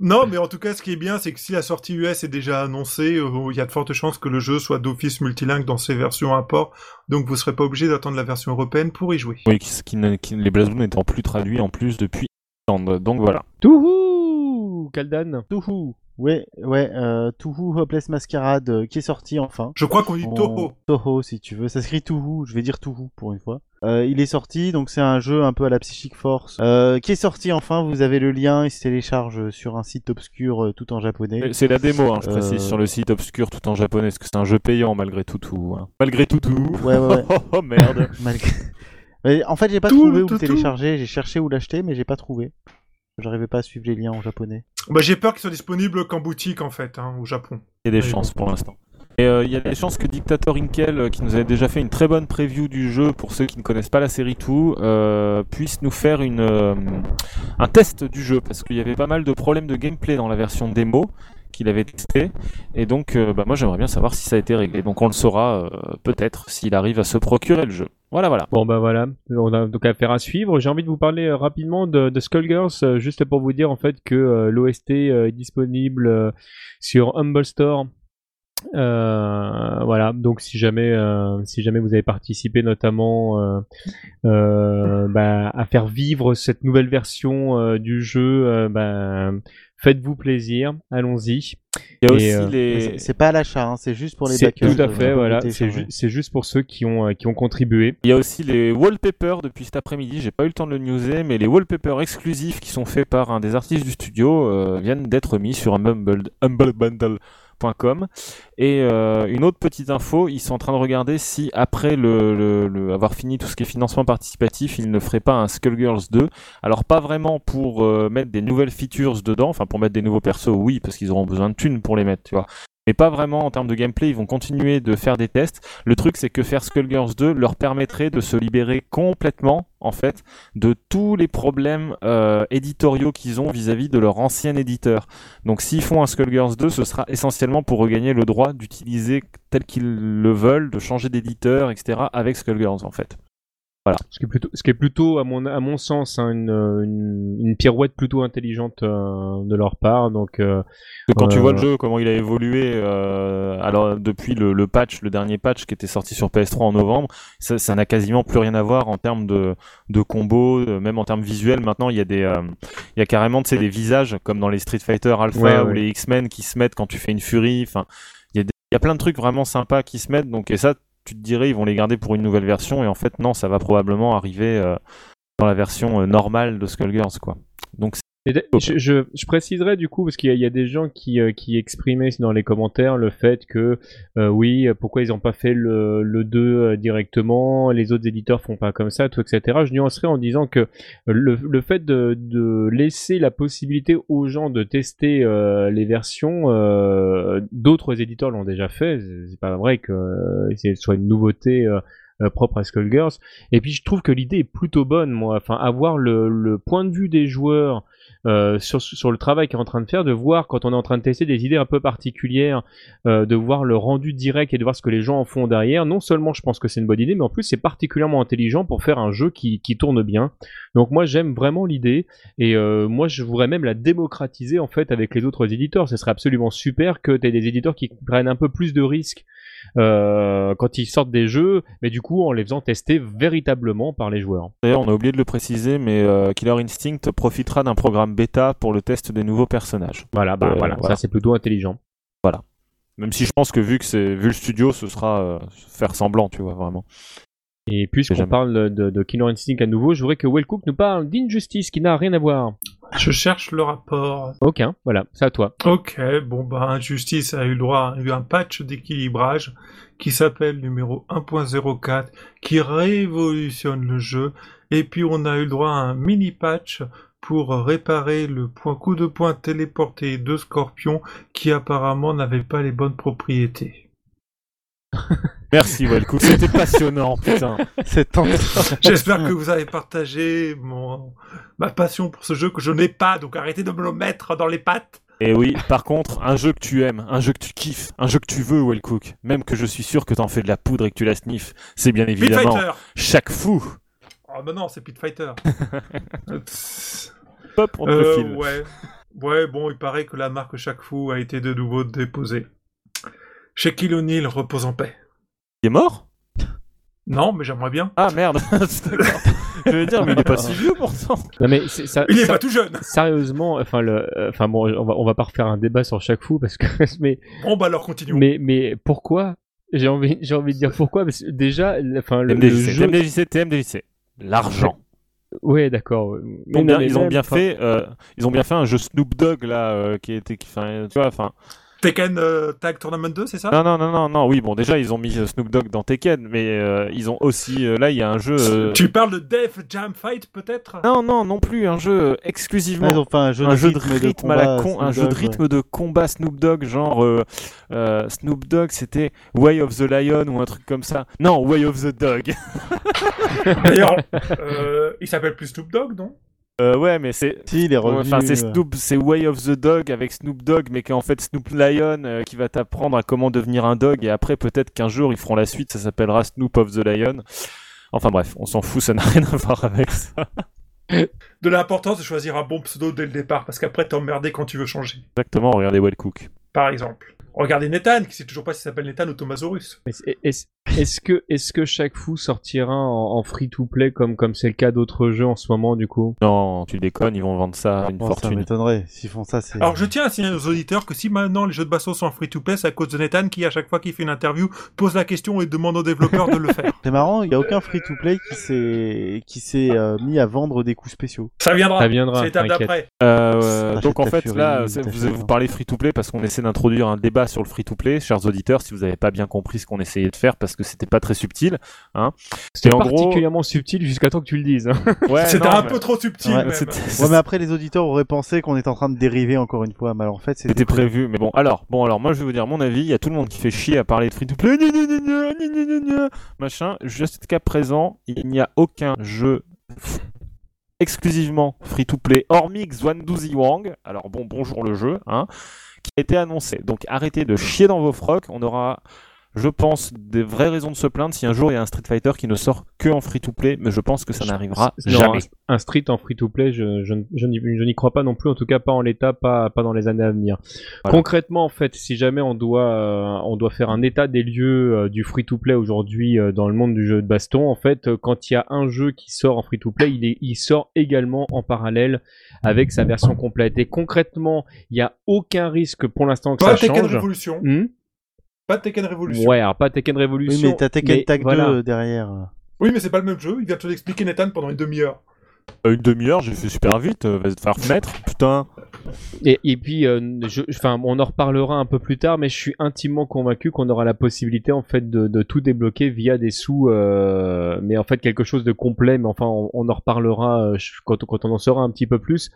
non, mais en tout cas, ce qui est bien, c'est que si la sortie US est déjà annoncée, euh, il y a de fortes chances que le jeu soit d'office multilingue dans ses versions import, donc vous serez pas obligé d'attendre la version européenne pour y jouer. Oui, qui, les BlazBlue n'étant plus traduits en plus depuis donc voilà. Touhou Kaldan Touhou Ouais, ouais, euh, Touhou Hopeless Masquerade euh, qui est sorti enfin. Je crois qu'on dit Toho. Toho si tu veux, ça s'écrit Touhou, je vais dire Touhou pour une fois. Euh, il est sorti, donc c'est un jeu un peu à la Psychic Force, euh, qui est sorti enfin, vous avez le lien, il se télécharge sur un site obscur euh, tout en japonais. C'est la démo, hein, je précise, sur le site obscur tout en japonais, parce que c'est un jeu payant malgré tout tout. Hein. Malgré tout tout. Ouais, ouais, ouais. <laughs> oh merde. <laughs> Mais en fait j'ai pas trouvé où télécharger, j'ai cherché où l'acheter, mais j'ai pas trouvé. J'arrivais pas à suivre les liens en japonais. Bah, j'ai peur qu'ils soient disponibles qu'en boutique en fait, hein, au Japon. Il y a des chances pour l'instant. Et euh, il y a des chances que Dictator Inkel, euh, qui nous avait déjà fait une très bonne preview du jeu pour ceux qui ne connaissent pas la série tout, euh, puisse nous faire une, un test du jeu parce qu'il y avait pas mal de problèmes de gameplay dans la version démo qu'il avait testé. Et donc, euh, bah, moi, j'aimerais bien savoir si ça a été réglé. Donc, on le saura euh, peut-être s'il arrive à se procurer le jeu. Voilà, voilà. Bon, bah voilà. On a donc affaire à suivre. J'ai envie de vous parler euh, rapidement de, de Skullgirls, juste pour vous dire en fait que l'OST est disponible sur Humble Store. Voilà, donc si jamais, si jamais vous avez participé notamment bah, à faire vivre cette nouvelle version du jeu, bah, Faites-vous plaisir, allons-y. Il y a aussi euh, les. C'est pas à l'achat, hein, c'est juste pour les backers. Tout à fait, voilà. C'est juste pour ceux qui ont, euh, qui ont contribué. Il y a aussi les wallpapers depuis cet après-midi. J'ai pas eu le temps de le newser, mais les wallpapers exclusifs qui sont faits par un des artistes du studio euh, viennent d'être mis sur un Humble, Humble Bundle et euh, une autre petite info, ils sont en train de regarder si après le, avoir fini tout ce qui est financement participatif, ils ne feraient pas un Skullgirls 2. Alors pas vraiment pour euh, mettre des nouvelles features dedans, enfin pour mettre des nouveaux persos, oui, parce qu'ils auront besoin de thunes pour les mettre, tu vois mais pas vraiment en termes de gameplay. Ils vont continuer de faire des tests. Le truc, c'est que faire Skullgirls 2 leur permettrait de se libérer complètement, en fait, de tous les problèmes euh, éditoriaux qu'ils ont vis-à-vis de leur ancien éditeur. Donc, s'ils font un Skullgirls 2, ce sera essentiellement pour regagner le droit d'utiliser tel qu'ils le veulent, de changer d'éditeur, etc., avec Skullgirls, en fait. Voilà. Ce qui est plutôt, ce qui est plutôt à mon, à mon sens, hein, une, une, une, pirouette plutôt intelligente euh, de leur part. Donc, euh, quand tu vois le euh, jeu, comment il a évolué, euh, alors depuis le, le, patch, le dernier patch qui était sorti sur PS3 en novembre, ça, ça n'a quasiment plus rien à voir en termes de, de combos, même en termes visuels. Maintenant, il y a des, il y a carrément, tu sais, des visages comme dans les Street Fighter Alpha ou les X-Men qui se mettent quand tu fais une Fury. Enfin, il y a il y a plein de trucs vraiment sympas qui se mettent. Donc, et ça, tu te dirais ils vont les garder pour une nouvelle version et en fait non ça va probablement arriver euh, dans la version euh, normale de Skullgirls quoi. Je, je, je, préciserai du coup, parce qu'il y, a des gens qui, euh, qui exprimaient dans les commentaires le fait que, euh, oui, pourquoi ils n'ont pas fait le, le 2 euh, directement, les autres éditeurs font pas comme ça, tout, etc. Je nuancerai en disant que le, le fait de, de, laisser la possibilité aux gens de tester les versions, d'autres éditeurs l'ont déjà fait, c'est pas vrai que ce soit une nouveauté. propre à Skullgirls. Et puis je trouve que l'idée est plutôt bonne, moi. Enfin, avoir le, le point de vue des joueurs euh, sur, le travail qu'il est en train de faire, de voir quand on est en train de tester des idées un peu particulières, euh, de voir le rendu direct et de voir ce que les gens en font derrière. Non seulement je pense que c'est une bonne idée, mais en plus c'est particulièrement intelligent pour faire un jeu qui, qui tourne bien. Donc moi j'aime vraiment l'idée et euh, moi je voudrais même la démocratiser en fait avec les autres éditeurs. Ce serait absolument super que tu aies des éditeurs qui prennent un peu plus de risques euh, quand ils sortent des jeux, mais du coup en les faisant tester véritablement par les joueurs. D'ailleurs, on a oublié de le préciser, mais euh, Killer Instinct profitera d'un programme bêta pour le test des nouveaux personnages. Voilà, bah Euh, voilà, voilà. ça c'est plutôt intelligent. Même si je pense que vu que c'est vu le studio, ce sera euh, faire semblant, tu vois, vraiment. Et puisqu'on Jamais. parle de, de Killer Instinct à nouveau, je voudrais que Wellcook nous parle d'Injustice qui n'a rien à voir. Je cherche le rapport. Aucun, voilà, c'est à toi. Ok, bon bah Injustice a eu le droit à eu un patch d'équilibrage qui s'appelle numéro 1.04 qui révolutionne le jeu et puis on a eu le droit à un mini patch pour réparer le point coup de poing téléporté de Scorpion qui apparemment n'avait pas les bonnes propriétés. Merci Wellcook, c'était passionnant, putain. C'est tentant. <laughs> J'espère que vous avez partagé mon ma passion pour ce jeu que je n'ai pas donc arrêtez de me le mettre dans les pattes. Et oui, par contre, un jeu que tu aimes, un jeu que tu kiffes, un jeu que tu veux, Wellcook, même que je suis sûr que t'en fais de la poudre et que tu la sniffes, c'est bien Pit évidemment Fighter. chaque fou. Oh bah non, c'est Pit Fighter. <laughs> Pop, on Euh, file. ouais. Ouais, bon, il paraît que la marque Chaque Fou a été de nouveau déposée. Shaquille O'Neal repose en paix. Il est mort? Non, mais j'aimerais bien. Ah merde, <laughs> d'accord. Je vais dire, mais il est pas si vieux pourtant. Non mais c'est- ça, Il est ça- pas tout jeune. sérieusement, enfin le, euh, enfin bon, on va, on va pas refaire un débat sur chaque fou parce que, <laughs> mais, Bon, bah alors continuons. mais, mais pourquoi J'ai envie, j'ai envie de dire pourquoi parce que déjà, le- enfin le, le jeu, TMDJC, TMDJC. L'argent. ouais d'accord. Ils ont bien, ils ont fait, euh, ils ont bien fait un jeu Snoop Dogg là, euh, qui était, qui, tu vois, enfin. Tekken euh, Tag Tournament 2, c'est ça? Non, non, non, non, non. Oui, bon, déjà ils ont mis euh, Snoop Dogg dans Tekken, mais euh, ils ont aussi, euh, là, il y a un jeu. euh, Tu parles de Def Jam Fight, peut-être? Non, non, non plus, un jeu exclusivement. Ah, ils ont fait un jeu un de jeu de rythme et rythme à la combat, con, un Snoop jeu de Dogg, rythme de combat Snoop Dogg, genre euh, euh, Snoop Dogg, c'était Way of the Lion ou un truc comme ça. Non, Way of the Dog. <laughs> D'ailleurs, euh, il s'appelle plus Snoop Dogg, non? Euh, ouais, mais c'est. Si, il est revenu. Enfin, c'est euh, Snoop, c'est Way of the Dog avec Snoop Dogg, mais qui est en fait Snoop Lion euh, qui va t'apprendre à comment devenir un dog. Et après, peut-être qu'un jour ils feront la suite, ça s'appellera Snoop of the Lion. Enfin bref, on s'en fout, ça n'a rien à voir avec ça. <laughs> De l'importance de choisir un bon pseudo dès le départ, parce qu'après t'es emmerdé quand tu veux changer. Exactement, regardez Well Cook. Par exemple. Regardez Nathan, qui sait toujours pas s'il s'appelle Nathan ou Thomasaurus. mais c'est- Est-ce que, est-ce que chaque fou sortira en, en free-to-play comme comme c'est le cas d'autres jeux en ce moment du coup? Non, tu déconnes, ils vont vendre ça à une bon, ça fortune. m'étonnerait. S'ils font ça. Alors je tiens à signaler aux auditeurs que si maintenant les jeux de baston sont en free-to-play, c'est à cause de Nathan qui, à chaque fois qu'il fait une interview, pose la question et demande aux développeurs de le faire. <laughs> C'est marrant, il y a aucun free-to-play qui s'est qui s'est euh, mis à vendre des coups spéciaux. Ça viendra. Ça viendra, C'est l'étape d'après. Euh, T'achètes donc en fait là, vous, parlez free-to-play parce qu'on essaie d'introduire un débat sur le free-to-play, chers auditeurs, si vous n'avez pas bien compris ce qu'on essayait de faire parce que c'était pas très subtil. Hein. C'était en gros- particulièrement subtil jusqu'à temps que tu le dises. hein. <laughs> Ouais, C'était un mais peu trop subtil Ouais, même. c'était- Ouais, mais après, les auditeurs auraient pensé qu'on était en train de dériver encore une fois. Mais alors, en fait, C'était prévu, mais bon. Alors, bon, alors moi je vais vous dire mon avis. Il y a tout le monde qui fait chier à parler de gna, gna, gna, machin. Jusqu'à présent, il n'y a aucun jeu exclusivement free-to-play, hormis Xuanduzi Wang. Alors bon, bonjour le jeu, hein, qui a été annoncé. Donc arrêtez de chier dans vos frocs. On aura, je pense, des vraies raisons de se plaindre si un jour il y a un Street Fighter qui ne sort que en free-to-play, mais je pense que ça n'arrivera jamais. un, un street en free-to-play, je, je, je n'y crois pas non plus, en tout cas pas en l'état, pas, pas dans les années à venir. Voilà. Concrètement, en fait, si jamais on doit, euh, on doit faire un état des lieux euh, du free-to-play aujourd'hui euh, dans le monde du jeu de baston, en fait, euh, quand il y a un jeu qui sort en free-to-play, il, est, il sort également en parallèle avec sa version complète. Et concrètement, il n'y a aucun risque pour l'instant que Pas ça Tekken change. Révolution. Hmm? Pas Tekken Révolution. ouais, alors pas Tekken Oui, Revolution. mais t'as Tekken mais Tag voilà. 2 derrière. Oui, mais c'est pas le même jeu. Il vient te l'expliquer Nathan pendant une demi-heure. Euh, Une demi-heure, j'ai fait super vite. euh, Va te faire mettre, putain. Et, puis, euh, on en reparlera un peu plus tard, mais je suis intimement convaincu qu'on aura la possibilité en fait de, tout débloquer via des sous, euh, mais en fait quelque chose de complet. Mais enfin, on, en reparlera euh, quand, on en saura un petit peu plus.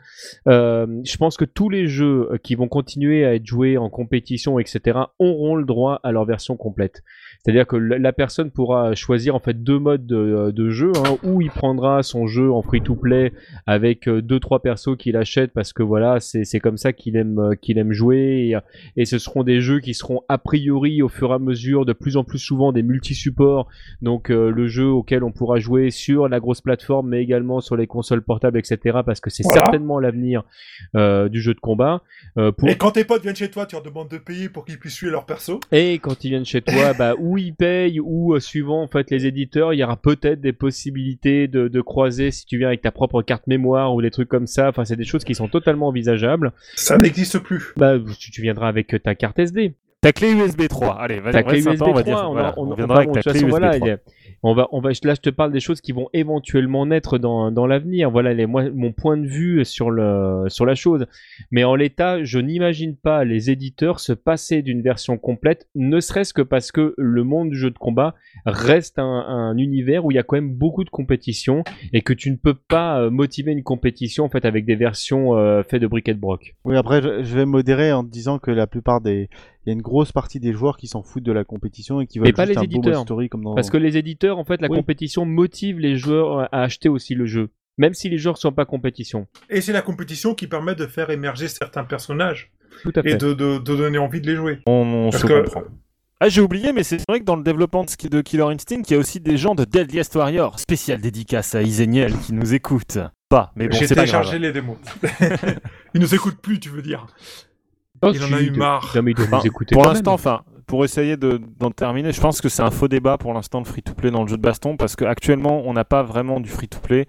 Je pense que tous les jeux qui vont continuer à être joués en compétition, etc., auront le droit à leur version complète. C'est-à-dire que la personne pourra choisir en fait deux modes de, de jeu, hein, où il prendra son jeu en free-to-play avec euh, deux trois persos qu'il achète parce que voilà c'est c'est comme ça qu'il aime euh, qu'il aime jouer et, et ce seront des jeux qui seront a priori au fur et à mesure de plus en plus souvent des multi-supports. Donc euh, le jeu auquel on pourra jouer sur la grosse plateforme, mais également sur les consoles portables, etc. Parce que c'est Voilà. certainement l'avenir euh, du jeu de combat. Euh, pour Et quand tes potes viennent chez toi, tu leur demandes de payer pour qu'ils puissent suivre leur perso. et quand ils viennent chez toi, bah, ou <laughs> ils payent, ou euh, suivant en fait les éditeurs, il y aura peut-être des possibilités de, de croiser si tu viens avec ta propre carte mémoire ou des trucs comme ça. Enfin, c'est des choses qui sont totalement envisageables. Ça n'existe plus. Bah, tu, tu viendras avec ta carte SD. Ta clé USB 3. Allez, vas-y, Ta on va 3, dire. on, on, on viendra avec ta clé façon, USB voilà, 3. il y a- on va, on va, là, je te parle des choses qui vont éventuellement naître dans, dans l'avenir. Voilà, mon point de vue sur le, sur la chose. Mais en l'état, je n'imagine pas les éditeurs se passer d'une version complète, ne serait-ce que parce que le monde du jeu de combat reste un, un univers où il y a quand même beaucoup de compétition et que tu ne peux pas euh, motiver une compétition en fait avec des versions euh, faites de briquet de broc. Oui, après, je, vais modérer en disant que la plupart des. Il y a une grosse partie des joueurs qui s'en foutent de la compétition et qui veulent Mais pas juste les un beau mode éditeurs. story comme dans. Parce que les éditeurs, en fait, la Oui. compétition motive les joueurs à acheter aussi le jeu. Même si les joueurs sont pas compétition. Et c'est la compétition qui permet de faire émerger certains personnages Tout à fait. et de, de, de donner envie de les jouer. On, on Parce se que- comprend. Ah, j'ai oublié, mais c'est vrai que dans le développement de, Killer Instinct, il y a aussi des gens de Deadliest Warrior. Spécial dédicace à Iseniel qui nous écoute. Pas, mais bon, J'ai c'est pas téléchargé les démos. <laughs> Ils nous écoutent plus, tu veux dire. Oh, il en a eu de- marre. Non, mais ils doivent Enfin, nous écouter pour l'instant, enfin, pour essayer de- d'en terminer, je pense que c'est un faux débat pour l'instant le free-to-play dans le jeu de baston parce qu'actuellement, on n'a pas vraiment du free-to-play.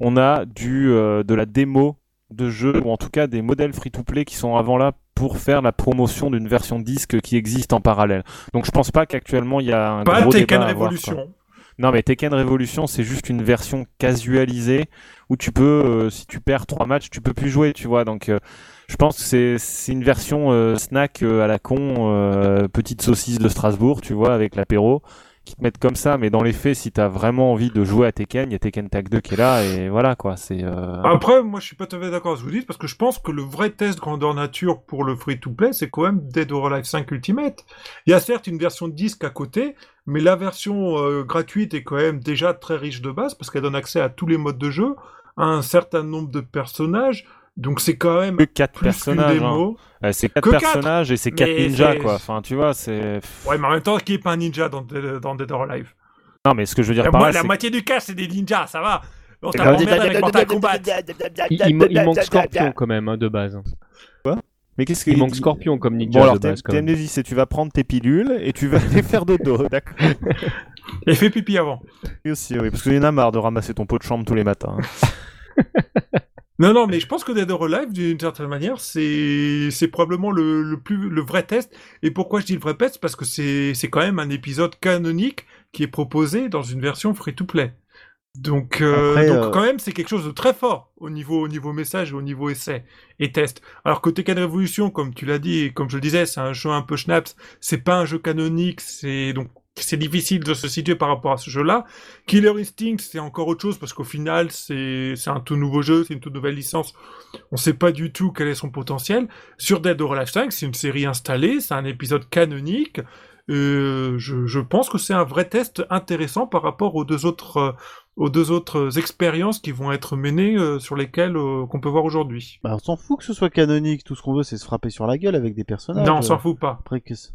On a du euh, de la démo de jeu ou en tout cas des modèles free-to-play qui sont avant là pour faire la promotion d'une version disque qui existe en parallèle. Donc je pense pas qu'actuellement il y a un Pas gros Tekken débat à avoir, quoi. Révolution. Non, mais Tekken Revolution, c'est juste une version casualisée où tu peux, euh, si tu perds trois matchs, tu peux plus jouer, tu vois. Donc, euh, je pense que c'est une version euh, snack euh, à la con, euh, petite saucisse de Strasbourg, tu vois, avec l'apéro, qui te mettent comme ça. Mais dans les faits, si t'as vraiment envie de jouer à Tekken, il y a Tekken Tag 2 qui est là et voilà quoi. C'est euh, Après, moi, je suis pas tout à fait d'accord avec ce que vous dites, parce que je pense que le vrai test grandeur nature pour le free-to-play, c'est quand même Dead or Alive 5 Ultimate. Il y a certes une version disque à côté, mais la version gratuite est quand même déjà très riche de base, parce qu'elle donne accès à tous les modes de jeu, à un certain nombre de personnages, donc c'est quand même que quatre plus personnages. hein. Ouais, c'est quatre Que quatre personnages et c'est quatre Mais ninjas quoi. Enfin, tu vois, c'est. Ouais, mais en même temps, qui est pas un ninja dans, Dead- dans Dead or Alive? Non, mais ce que je veux dire La, par mo- là, la moitié du cas, c'est des ninjas, ça va On C'est t'a emmerdé avec Mortal Kombat Il, il ma- il manque Scorpion quand même, hein, de base. Mais qu'est-ce Il qu'il manque Scorpion comme ninja Bon alors, de base. quand t'es même. c'est tu vas prendre tes pilules et tu vas aller faire dodo, <laughs> d'accord Et fais pipi avant. Oui aussi, oui, parce qu'il y en a marre de ramasser ton pot de chambre tous les matins. hein. <laughs> Non, non, mais je pense que Dead or Alive, d'une certaine manière, c'est c'est probablement le, le plus le vrai test. Et pourquoi je dis le vrai test? Parce que c'est c'est quand même un épisode canonique qui est proposé dans une version free-to-play. Donc, euh, Après, donc euh, quand même, c'est quelque chose de très fort au niveau au niveau message au niveau essai et test. Alors que Tekken Revolution, comme tu l'as dit et comme je le disais, c'est un jeu un peu schnaps. C'est pas un jeu canonique. C'est donc c'est difficile de se situer par rapport à ce jeu-là. Killer Instinct, c'est encore autre chose parce qu'au final, c'est un tout nouveau jeu, c'est une toute nouvelle licence. On sait pas du tout quel est son potentiel. Sur Dead or Alive 5, c'est une série installée, c'est un épisode canonique. Euh, je, je pense que c'est un vrai test intéressant par rapport aux deux autres euh, aux deux autres expériences qui vont être menées euh, sur lesquelles euh, qu'on peut voir aujourd'hui. Bah, on s'en fout que ce soit canonique, tout ce qu'on veut c'est se frapper sur la gueule avec des personnages. Non, on s'en fout pas. Après que c'est-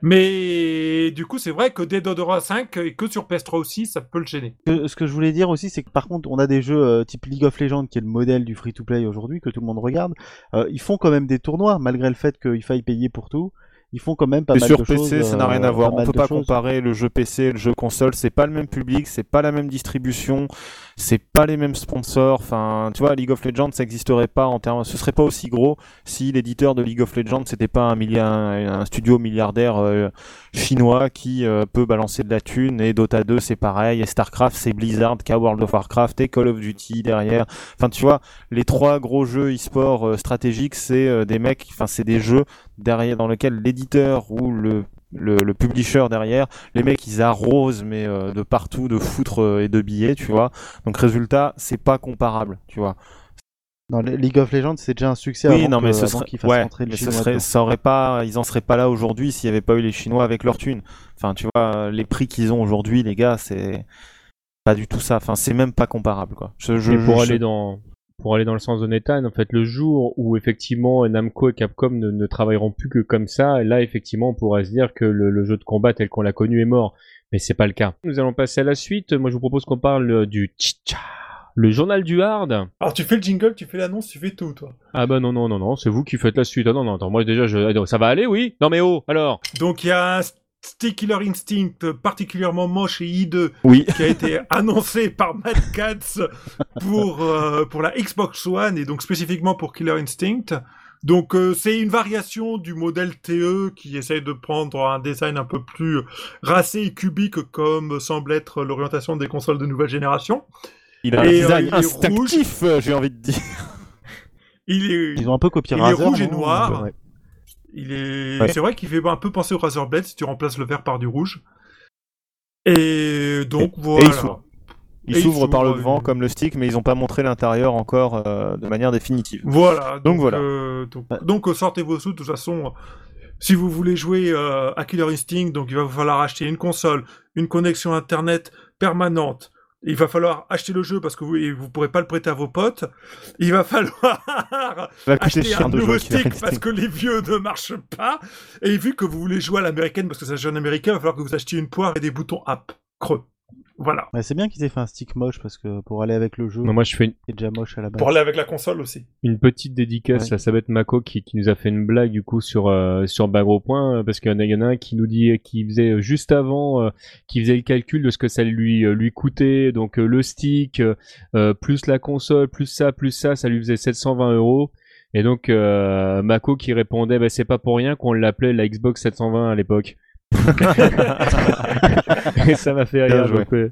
Mais du coup, c'est vrai que or Alive 5 et que sur PS3 aussi, ça peut le gêner. que- ce que je voulais dire aussi, c'est que par contre, on a des jeux euh, type League of Legends, qui est le modèle du free-to-play aujourd'hui, que tout le monde regarde. Euh, ils font quand même des tournois, malgré le fait qu'il faille payer pour tout. Ils font quand même pas mal sur de PC, choses. ça n'a euh, rien à voir. On mal peut pas choses. comparer le jeu PC et le jeu console. C'est pas le même public, c'est pas la même distribution, c'est pas les mêmes sponsors. Enfin, tu vois, League of Legends, ça existerait pas en termes. Ce serait pas aussi gros si l'éditeur de League of Legends c'était pas un, milliard, un studio milliardaire euh, chinois qui euh, peut balancer de la thune. Et Dota 2, c'est pareil. Et Starcraft, c'est Blizzard qui a World of Warcraft et Call of Duty derrière. Enfin, tu vois, les trois gros jeux e-sport euh, stratégiques, c'est des mecs. Enfin, c'est des jeux derrière dans lesquels l'éditeur ou le le, le publisher derrière, les mecs ils arrosent mais euh, de partout de foutre euh, et de billets, tu vois. Donc résultat, c'est pas comparable, tu vois. Dans le- League of Legends, c'est déjà un succès oui, avant non que- mais ce serait ouais, mais ce serait ça aurait pas ils en seraient pas là aujourd'hui s'il y avait pas eu les chinois avec leur thune. Enfin, tu vois, les prix qu'ils ont aujourd'hui les gars, c'est pas du tout ça. Enfin, c'est même pas comparable quoi. Je, je, Et pour je- aller dans pour aller dans le sens de Nathan, en fait, le jour où effectivement Namco et Capcom ne, ne travailleront plus que comme ça, là effectivement on pourrait se dire que le, le jeu de combat tel qu'on l'a connu est mort. Mais c'est pas le cas. Nous allons passer à la suite. Moi je vous propose qu'on parle du Chicha. Le journal du hard. Alors tu fais le jingle, tu fais l'annonce, tu fais tout, toi. Ah bah non non non non, c'est vous qui faites la suite. Ah non non, attends, moi déjà je ah, ça va aller oui? Non mais oh, alors? Donc il y a un Killer Instinct particulièrement moche et hideux Oui. qui a été <laughs> annoncé par Mad Cats pour euh, pour la Xbox One et donc spécifiquement pour Killer Instinct. Donc euh, c'est une variation du modèle TE qui essaye de prendre un design un peu plus racé et cubique comme semble être l'orientation des consoles de nouvelle génération. Il a un Et, euh, design est instinctif, euh, j'ai envie de dire. Il est Ils ont un peu copié Il est rouge et noir. Ouais. Il est, Ouais. c'est vrai qu'il fait un peu penser au Razer Blade si tu remplaces le vert par du rouge. Et donc Et- voilà. il s'ouvre. Il Et il s'ouvre par le devant comme le stick, mais ils n'ont pas montré l'intérieur encore euh, de manière définitive. Voilà. Donc voilà. euh, donc, Ouais. donc, euh, sortez vos sous. De toute façon, si vous voulez jouer euh, à Killer Instinct, donc il va vous falloir acheter une console, une connexion internet permanente. Il va falloir acheter le jeu parce que vous vous pourrez pas le prêter à vos potes. Il va falloir va acheter un nouveau stick parce que les vieux ne marchent pas. Et vu que vous voulez jouer à l'américaine parce que c'est un jeu en américain, il va falloir que vous achetiez une poire et des boutons app creux. Voilà. Ouais, c'est bien qu'ils aient fait un stick moche parce que pour aller avec le jeu, Moi je fais une, qui est déjà moche à la base. Pour aller avec la console aussi. une petite dédicace Ouais. à Sabet Mako qui, qui nous a fait une blague du coup sur euh, sur Bagro Point euh, parce qu'il y en a, un qui nous dit qui faisait euh, juste avant euh, qui faisait le calcul de ce que ça lui euh, lui coûtait donc euh, le stick euh, euh, plus la console plus ça plus ça ça lui faisait 720 euros et donc euh, Mako qui répondait bah c'est pas pour rien qu'on l'appelait la Xbox 720 à l'époque <laughs> et ça m'a fait rire donc, euh,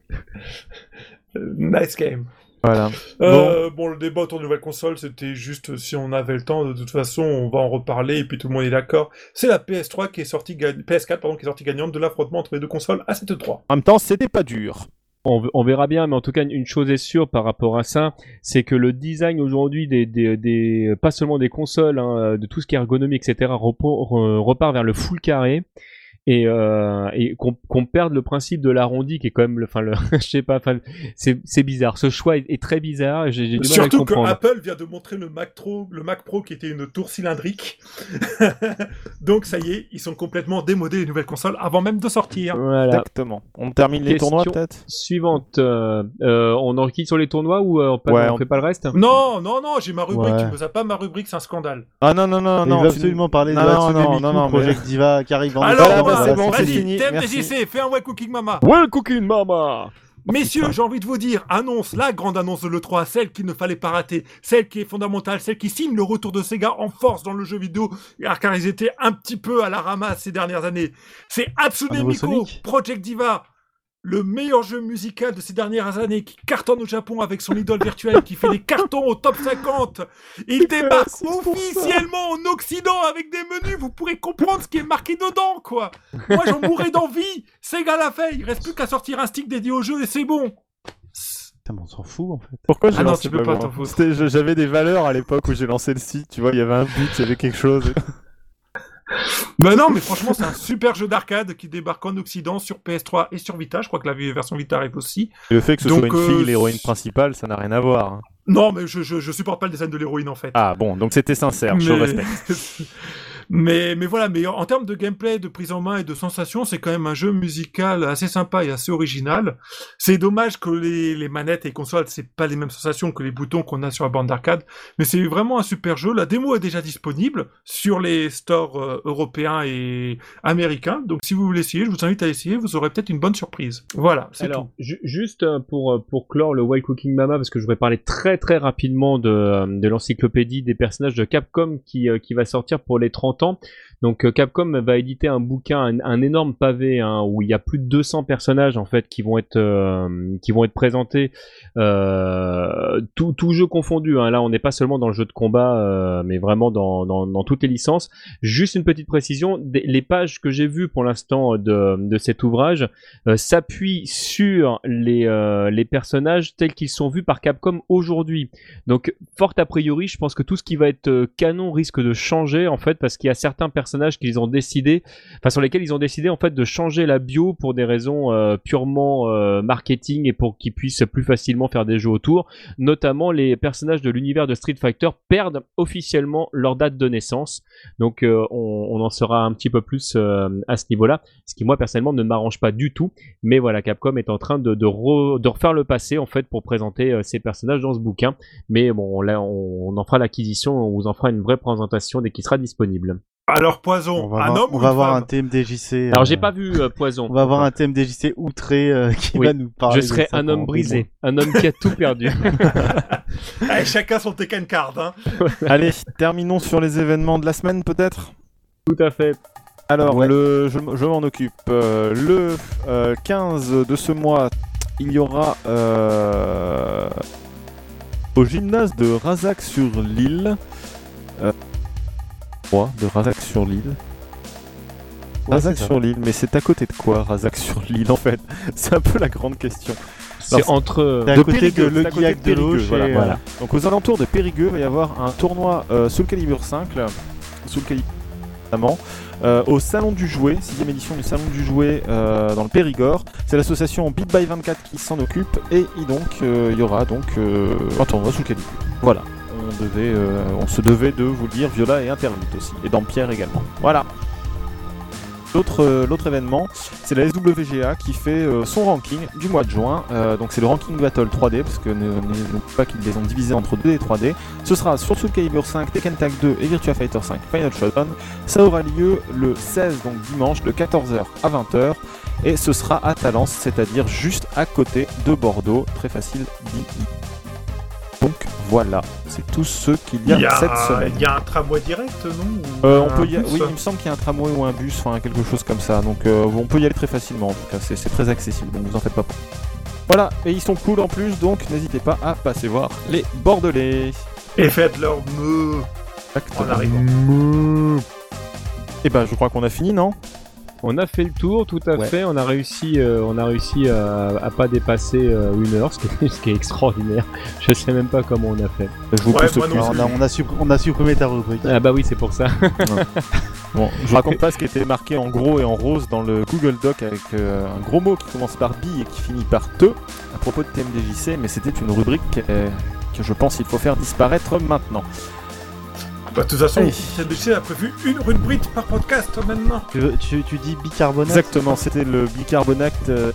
Nice game. Voilà. Euh, bon. le débat autour de nouvelle console, c'était juste si on avait le temps. De toute façon, on va en reparler et puis tout le monde est d'accord. C'est la PS3 qui est sortie, ga- PS4 pardon, qui est sortie gagnante de l'affrontement entre les deux consoles à cette 3. En même temps, c'était pas dur. On, on verra bien, mais en tout cas, une chose est sûre par rapport à ça, c'est que le design aujourd'hui des, des, des, pas seulement des consoles, hein, de tout ce qui est ergonomie, etc., repart vers le full carré. Et, euh, et qu'on qu'on perde le principe de l'arrondi qui est quand même le, enfin le, <laughs> je sais pas, enfin c'est c'est bizarre. Ce choix est, est très bizarre et j'ai j'ai du mal à le Surtout que. Apple vient de montrer le Mac Pro, le Mac Pro qui était une tour cylindrique. <laughs> Donc ça y est, ils sont complètement démodés les nouvelles consoles avant même de sortir. Voilà. Exactement. On termine les tournois peut-être? Suivante, euh, euh, on en quitte sur les tournois ou euh, on, Ouais, on on- fait pas le reste? Non, non, non, j'ai ma rubrique. Ouais. Tu me as pas ma rubrique, c'est un scandale. Ah non, non, non, Il non. veut tu- absolument parler Non, de non, non, non, non, Project Diva qui arrive en Alors, Bah, va- c'est bon, c'est vas-y, fais un Ouais Cooking Mama. Well cooking mama. Messieurs, j'ai envie de vous dire, annonce, la grande annonce de l'E3, celle qu'il ne fallait pas rater, celle qui est fondamentale, celle qui signe le retour de Sega en force dans le jeu vidéo, car ils étaient un petit peu à la ramasse ces dernières années. C'est Hatsune Sonic Project Diva, le meilleur jeu musical de ces dernières années, qui cartonne au Japon avec son idole virtuelle, qui fait des cartons au top 50. Il <laughs> débarque officiellement en Occident avec des menus, vous pourrez comprendre ce qui est marqué dedans, quoi. Moi, j'en mourrais d'envie. Sega l'a fait, il reste plus qu'à sortir un stick dédié au jeu et c'est bon. Putain, mais on s'en fout en fait. Pourquoi j'ai Ah non, lancé tu peux pas t'en foutre. J'avais des valeurs à l'époque où j'ai lancé le site, tu vois, il y avait un but, il y avait quelque chose. <laughs> Bah non, mais <laughs> franchement, c'est un super jeu d'arcade qui débarque en Occident sur PS3 et sur Vita. Je crois que la version Vita arrive aussi. Et le fait que ce Donc, soit une euh, fille, l'héroïne principale, ça n'a rien à voir. hein. Non, mais je, je, je supporte pas le design de l'héroïne en fait. Ah bon, donc c'était sincère, je Mais- respecte. <laughs> mais, mais voilà, mais en termes de gameplay, de prise en main et de sensations, c'est quand même un jeu musical assez sympa et assez original. C'est dommage que les, les manettes et consoles, c'est pas les mêmes sensations que les boutons qu'on a sur la bande d'arcade, mais c'est vraiment un super jeu. La démo est déjà disponible sur les stores euh, européens et américains. Donc si vous voulez essayer, je vous invite à essayer, vous aurez peut-être une bonne surprise. Voilà, c'est tout. Ju- juste euh, pour, euh, pour clore le Wild Cooking Mama, parce que je voudrais parler très très rapidement de, de l'encyclopédie des personnages de Capcom qui, qui va sortir pour les 30 ans. Donc euh, Capcom va éditer un bouquin, un, énorme pavé, hein, où il y a plus de 200 personnages en fait qui vont être, euh, présentés, euh, tout, jeu confondu. Hein. Là, on n'est pas seulement dans le jeu de combat, mais vraiment dans, toutes les licences. Juste une petite précision, les pages que j'ai vues pour l'instant de, cet ouvrage euh, s'appuie sur les, les personnages tels qu'ils sont vus par Capcom aujourd'hui. Donc, fort a priori, je pense que tout ce qui va être canon risque de changer en fait parce qu'il y a certains personnages qu'ils ont décidé, enfin sur lesquels ils ont décidé en fait de changer la bio pour des raisons euh, purement euh, marketing et pour qu'ils puissent plus facilement faire des jeux autour. Notamment les personnages de l'univers de Street Fighter perdent officiellement leur date de naissance. Donc euh, on, en saura un petit peu plus à ce niveau-là, ce qui moi personnellement ne m'arrange pas du tout. Mais voilà, Capcom est en train de, de, re- de refaire le passé en fait pour présenter ces personnages dans ce bouquin. Mais bon, là on en fera l'acquisition, on vous en fera une vraie présentation dès qu'il sera disponible. Alors, Poison, On va un avoir, homme on ou va une avoir un TMDJC. Alors euh, j'ai pas vu euh, Poison. On va avoir un TMDJC outré euh, qui Oui. va nous parler. Je serai un homme brisé, un homme qui a tout perdu. <laughs> Eh, chacun son Tekken Card, hein. Allez, terminons sur les événements de la semaine peut-être? tout à fait. Alors, Ouais. le, je, m'en occupe. Euh, le euh, 15 de ce mois, il y aura euh, au gymnase de Razak sur l'île. Euh, de Razak sur l'île Ouais, Razak sur l'île, mais c'est à côté de quoi Razak sur l'île en fait? C'est un peu la grande question. C'est entre. C'est à de côté de Le de Guillac de Périgueux, voilà, euh, voilà. Donc aux alentours de Périgueux, il va y avoir un tournoi euh, Soul Calibur 5, là, Soul Calibur notamment, euh, au Salon du Jouet, 6 édition du Salon du Jouet euh, dans le Périgord. C'est l'association Beat by 24 qui s'en occupe et il- donc euh, il y aura donc euh, un tournoi Soul Calibur. Voilà. Euh, on se devait de vous le dire, Viola et Interlude aussi, et Dampierre également. Voilà. L'autre, euh, événement, c'est la SWGA qui fait euh, son ranking du mois de juin. Donc c'est le ranking battle 3D, parce que ne- pas qu'ils les ont divisés entre 2 et 3D. Ce sera sur Soul Calibur 5, Tekken Tag 2 et Virtua Fighter 5 Final Showdown. Ça aura lieu le 16, donc dimanche, de 14h à 20h. Et ce sera à Talence, c'est-à-dire juste à côté de Bordeaux. Très facile d'y Donc voilà, c'est tout ce qu'il y y a, cette semaine. il y a un tramway direct, non Ou Euh, on peut y a- Oui, il me semble qu'il y a un tramway ou un bus, enfin quelque chose comme ça. Donc euh, on peut y aller très facilement en tout cas, c'est très accessible, donc vous en faites pas. Voilà, et ils sont cool en plus, donc n'hésitez pas à passer voir les Bordelais. Et faites leur me en arrivant. Et ben je crois qu'on a fini, non? On a fait le tour, tout à Ouais. fait. On a réussi, euh, on a réussi à, à pas dépasser euh, une heure, ce qui, est, <laughs> ce qui est extraordinaire. Je sais même pas comment on a fait. Je vous Ouais, pousse moi au non cul. on, a, on, a suppr- on a supprimé ta rubrique. Ah bah oui, c'est pour ça. <laughs> Bon, je raconte pas ce qui était marqué en gros et en rose dans le Google Doc avec euh, un gros mot qui commence par bi et qui finit par te à propos de TMDJC, mais c'était une rubrique euh, que je pense qu'il faut faire disparaître maintenant. Bah, de toute façon, a prévu une rubrique par podcast maintenant. Tu, veux- tu, tu dis bicarbonate Exactement, c'était le bicarbonate euh,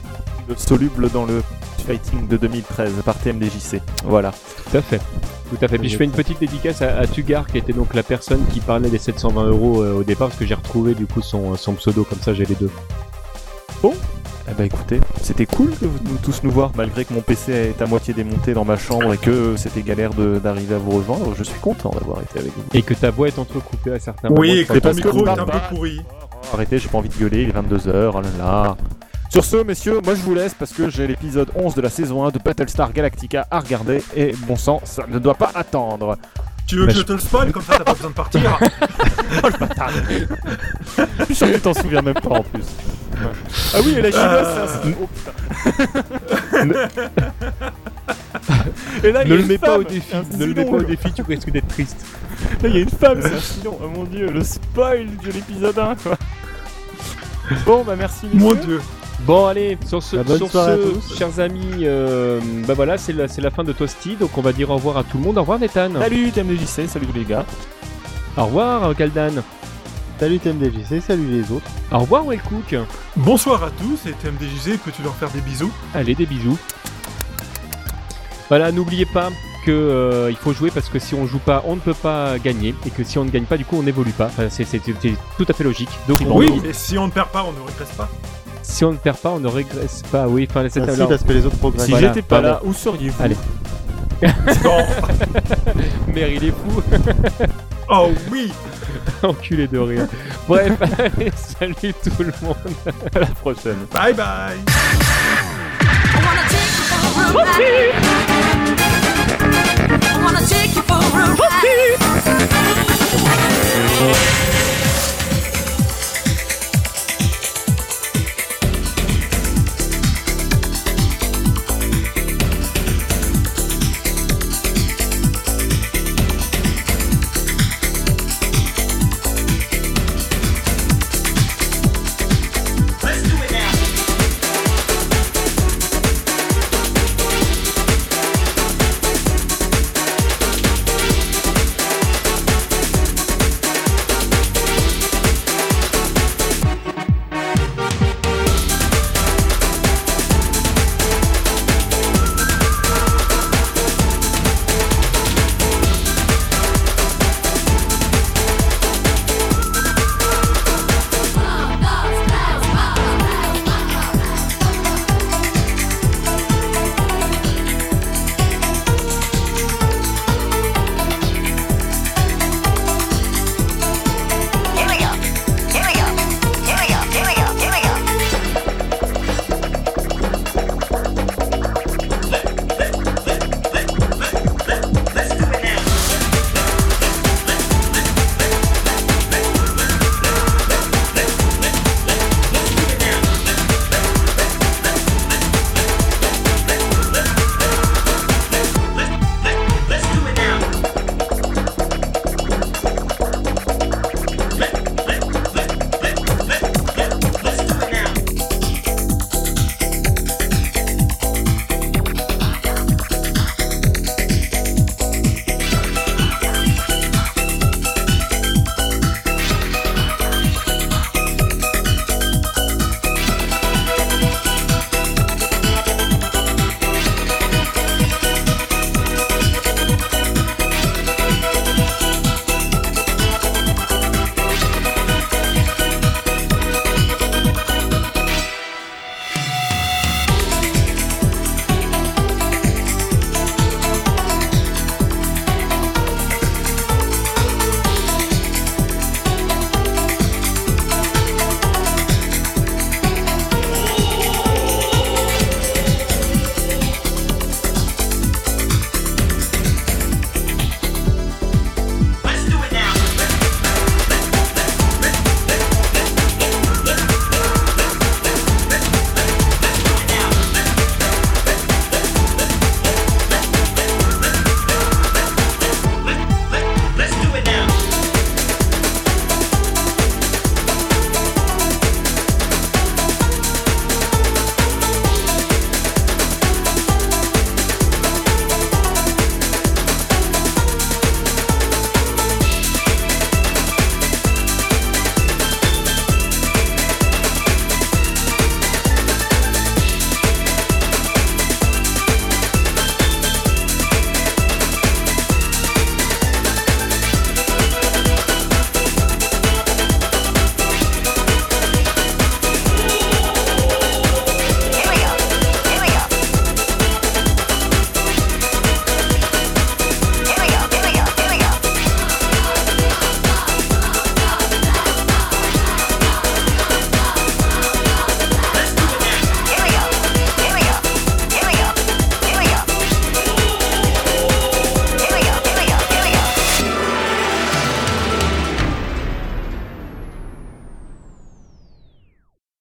soluble dans le fighting de 2013 par TMDJC. Voilà. Tout à fait. Tout à fait. Puis je fais une petite dédicace à, à Tugar, qui était donc la personne qui parlait des 720 euros euh, au départ, parce que j'ai retrouvé du coup son, son pseudo, comme ça j'ai les deux. Eh bah écoutez, c'était cool de vous tous nous voir, malgré que mon PC est à moitié démonté dans ma chambre et que c'était galère de- d'arriver à vous rejoindre. Je suis content d'avoir été avec vous. Et que ta voix est entrecoupée à certains Oui, moments. et que c'est ton parce que micro est un peu pourri. Arrêtez, j'ai pas envie de gueuler, il est 22h, oh là là. Sur ce, messieurs, moi je vous laisse parce que j'ai l'épisode 11 de la saison 1 de Battlestar Galactica à regarder et bon sang, ça ne doit pas attendre. Tu veux Bah, que je te le spoil Comme ça, t'as pas besoin de partir. <laughs> Oh le bâtard Je suis sûr que tu t'en souviens même pas en plus. Ah oui, et la chinoise, c'est un... Oh putain Et là, Ne le mets pas au défi, ne le mets pas au défi, tu risques d'être triste. Là, il y a une femme, c'est un silon. Oh mon dieu, le spoil de l'épisode 1, quoi. Bon, bah merci, messieurs. Mon dieu. Bon allez, sur ce, Bah, sur ce, chers amis, euh, bah voilà, c'est la, c'est la fin de Toasty, donc on va dire au revoir à tout le monde. Au revoir Nathan. Salut TMDJC, salut tous les gars. Au revoir euh, Kaldan. Salut TMDJC, salut les autres. Au revoir Wellcook. Bonsoir à tous et TMDJC, peux-tu leur faire des bisous? Allez, des bisous. Voilà, n'oubliez pas que euh, il faut jouer parce que si on joue pas, on ne peut pas gagner et que si on ne gagne pas, du coup, on n'évolue pas. Enfin, c'est tout à fait logique. Donc, on- Oui, et si on ne perd pas, on ne régresse pas. Si on ne perd pas, on ne régresse pas. Oui, enfin, c'est Merci alors- parce que les autres progressent. Si Voilà, j'étais pas pardon. là, où seriez-vous Allez. <laughs> Non. <laughs> Mère, il est fou. <laughs> Oh oui Enculé de rire. Bref, allez, salut tout le monde. À la prochaine. Bye bye I wanna take you for a ride. I wanna take you for a ride.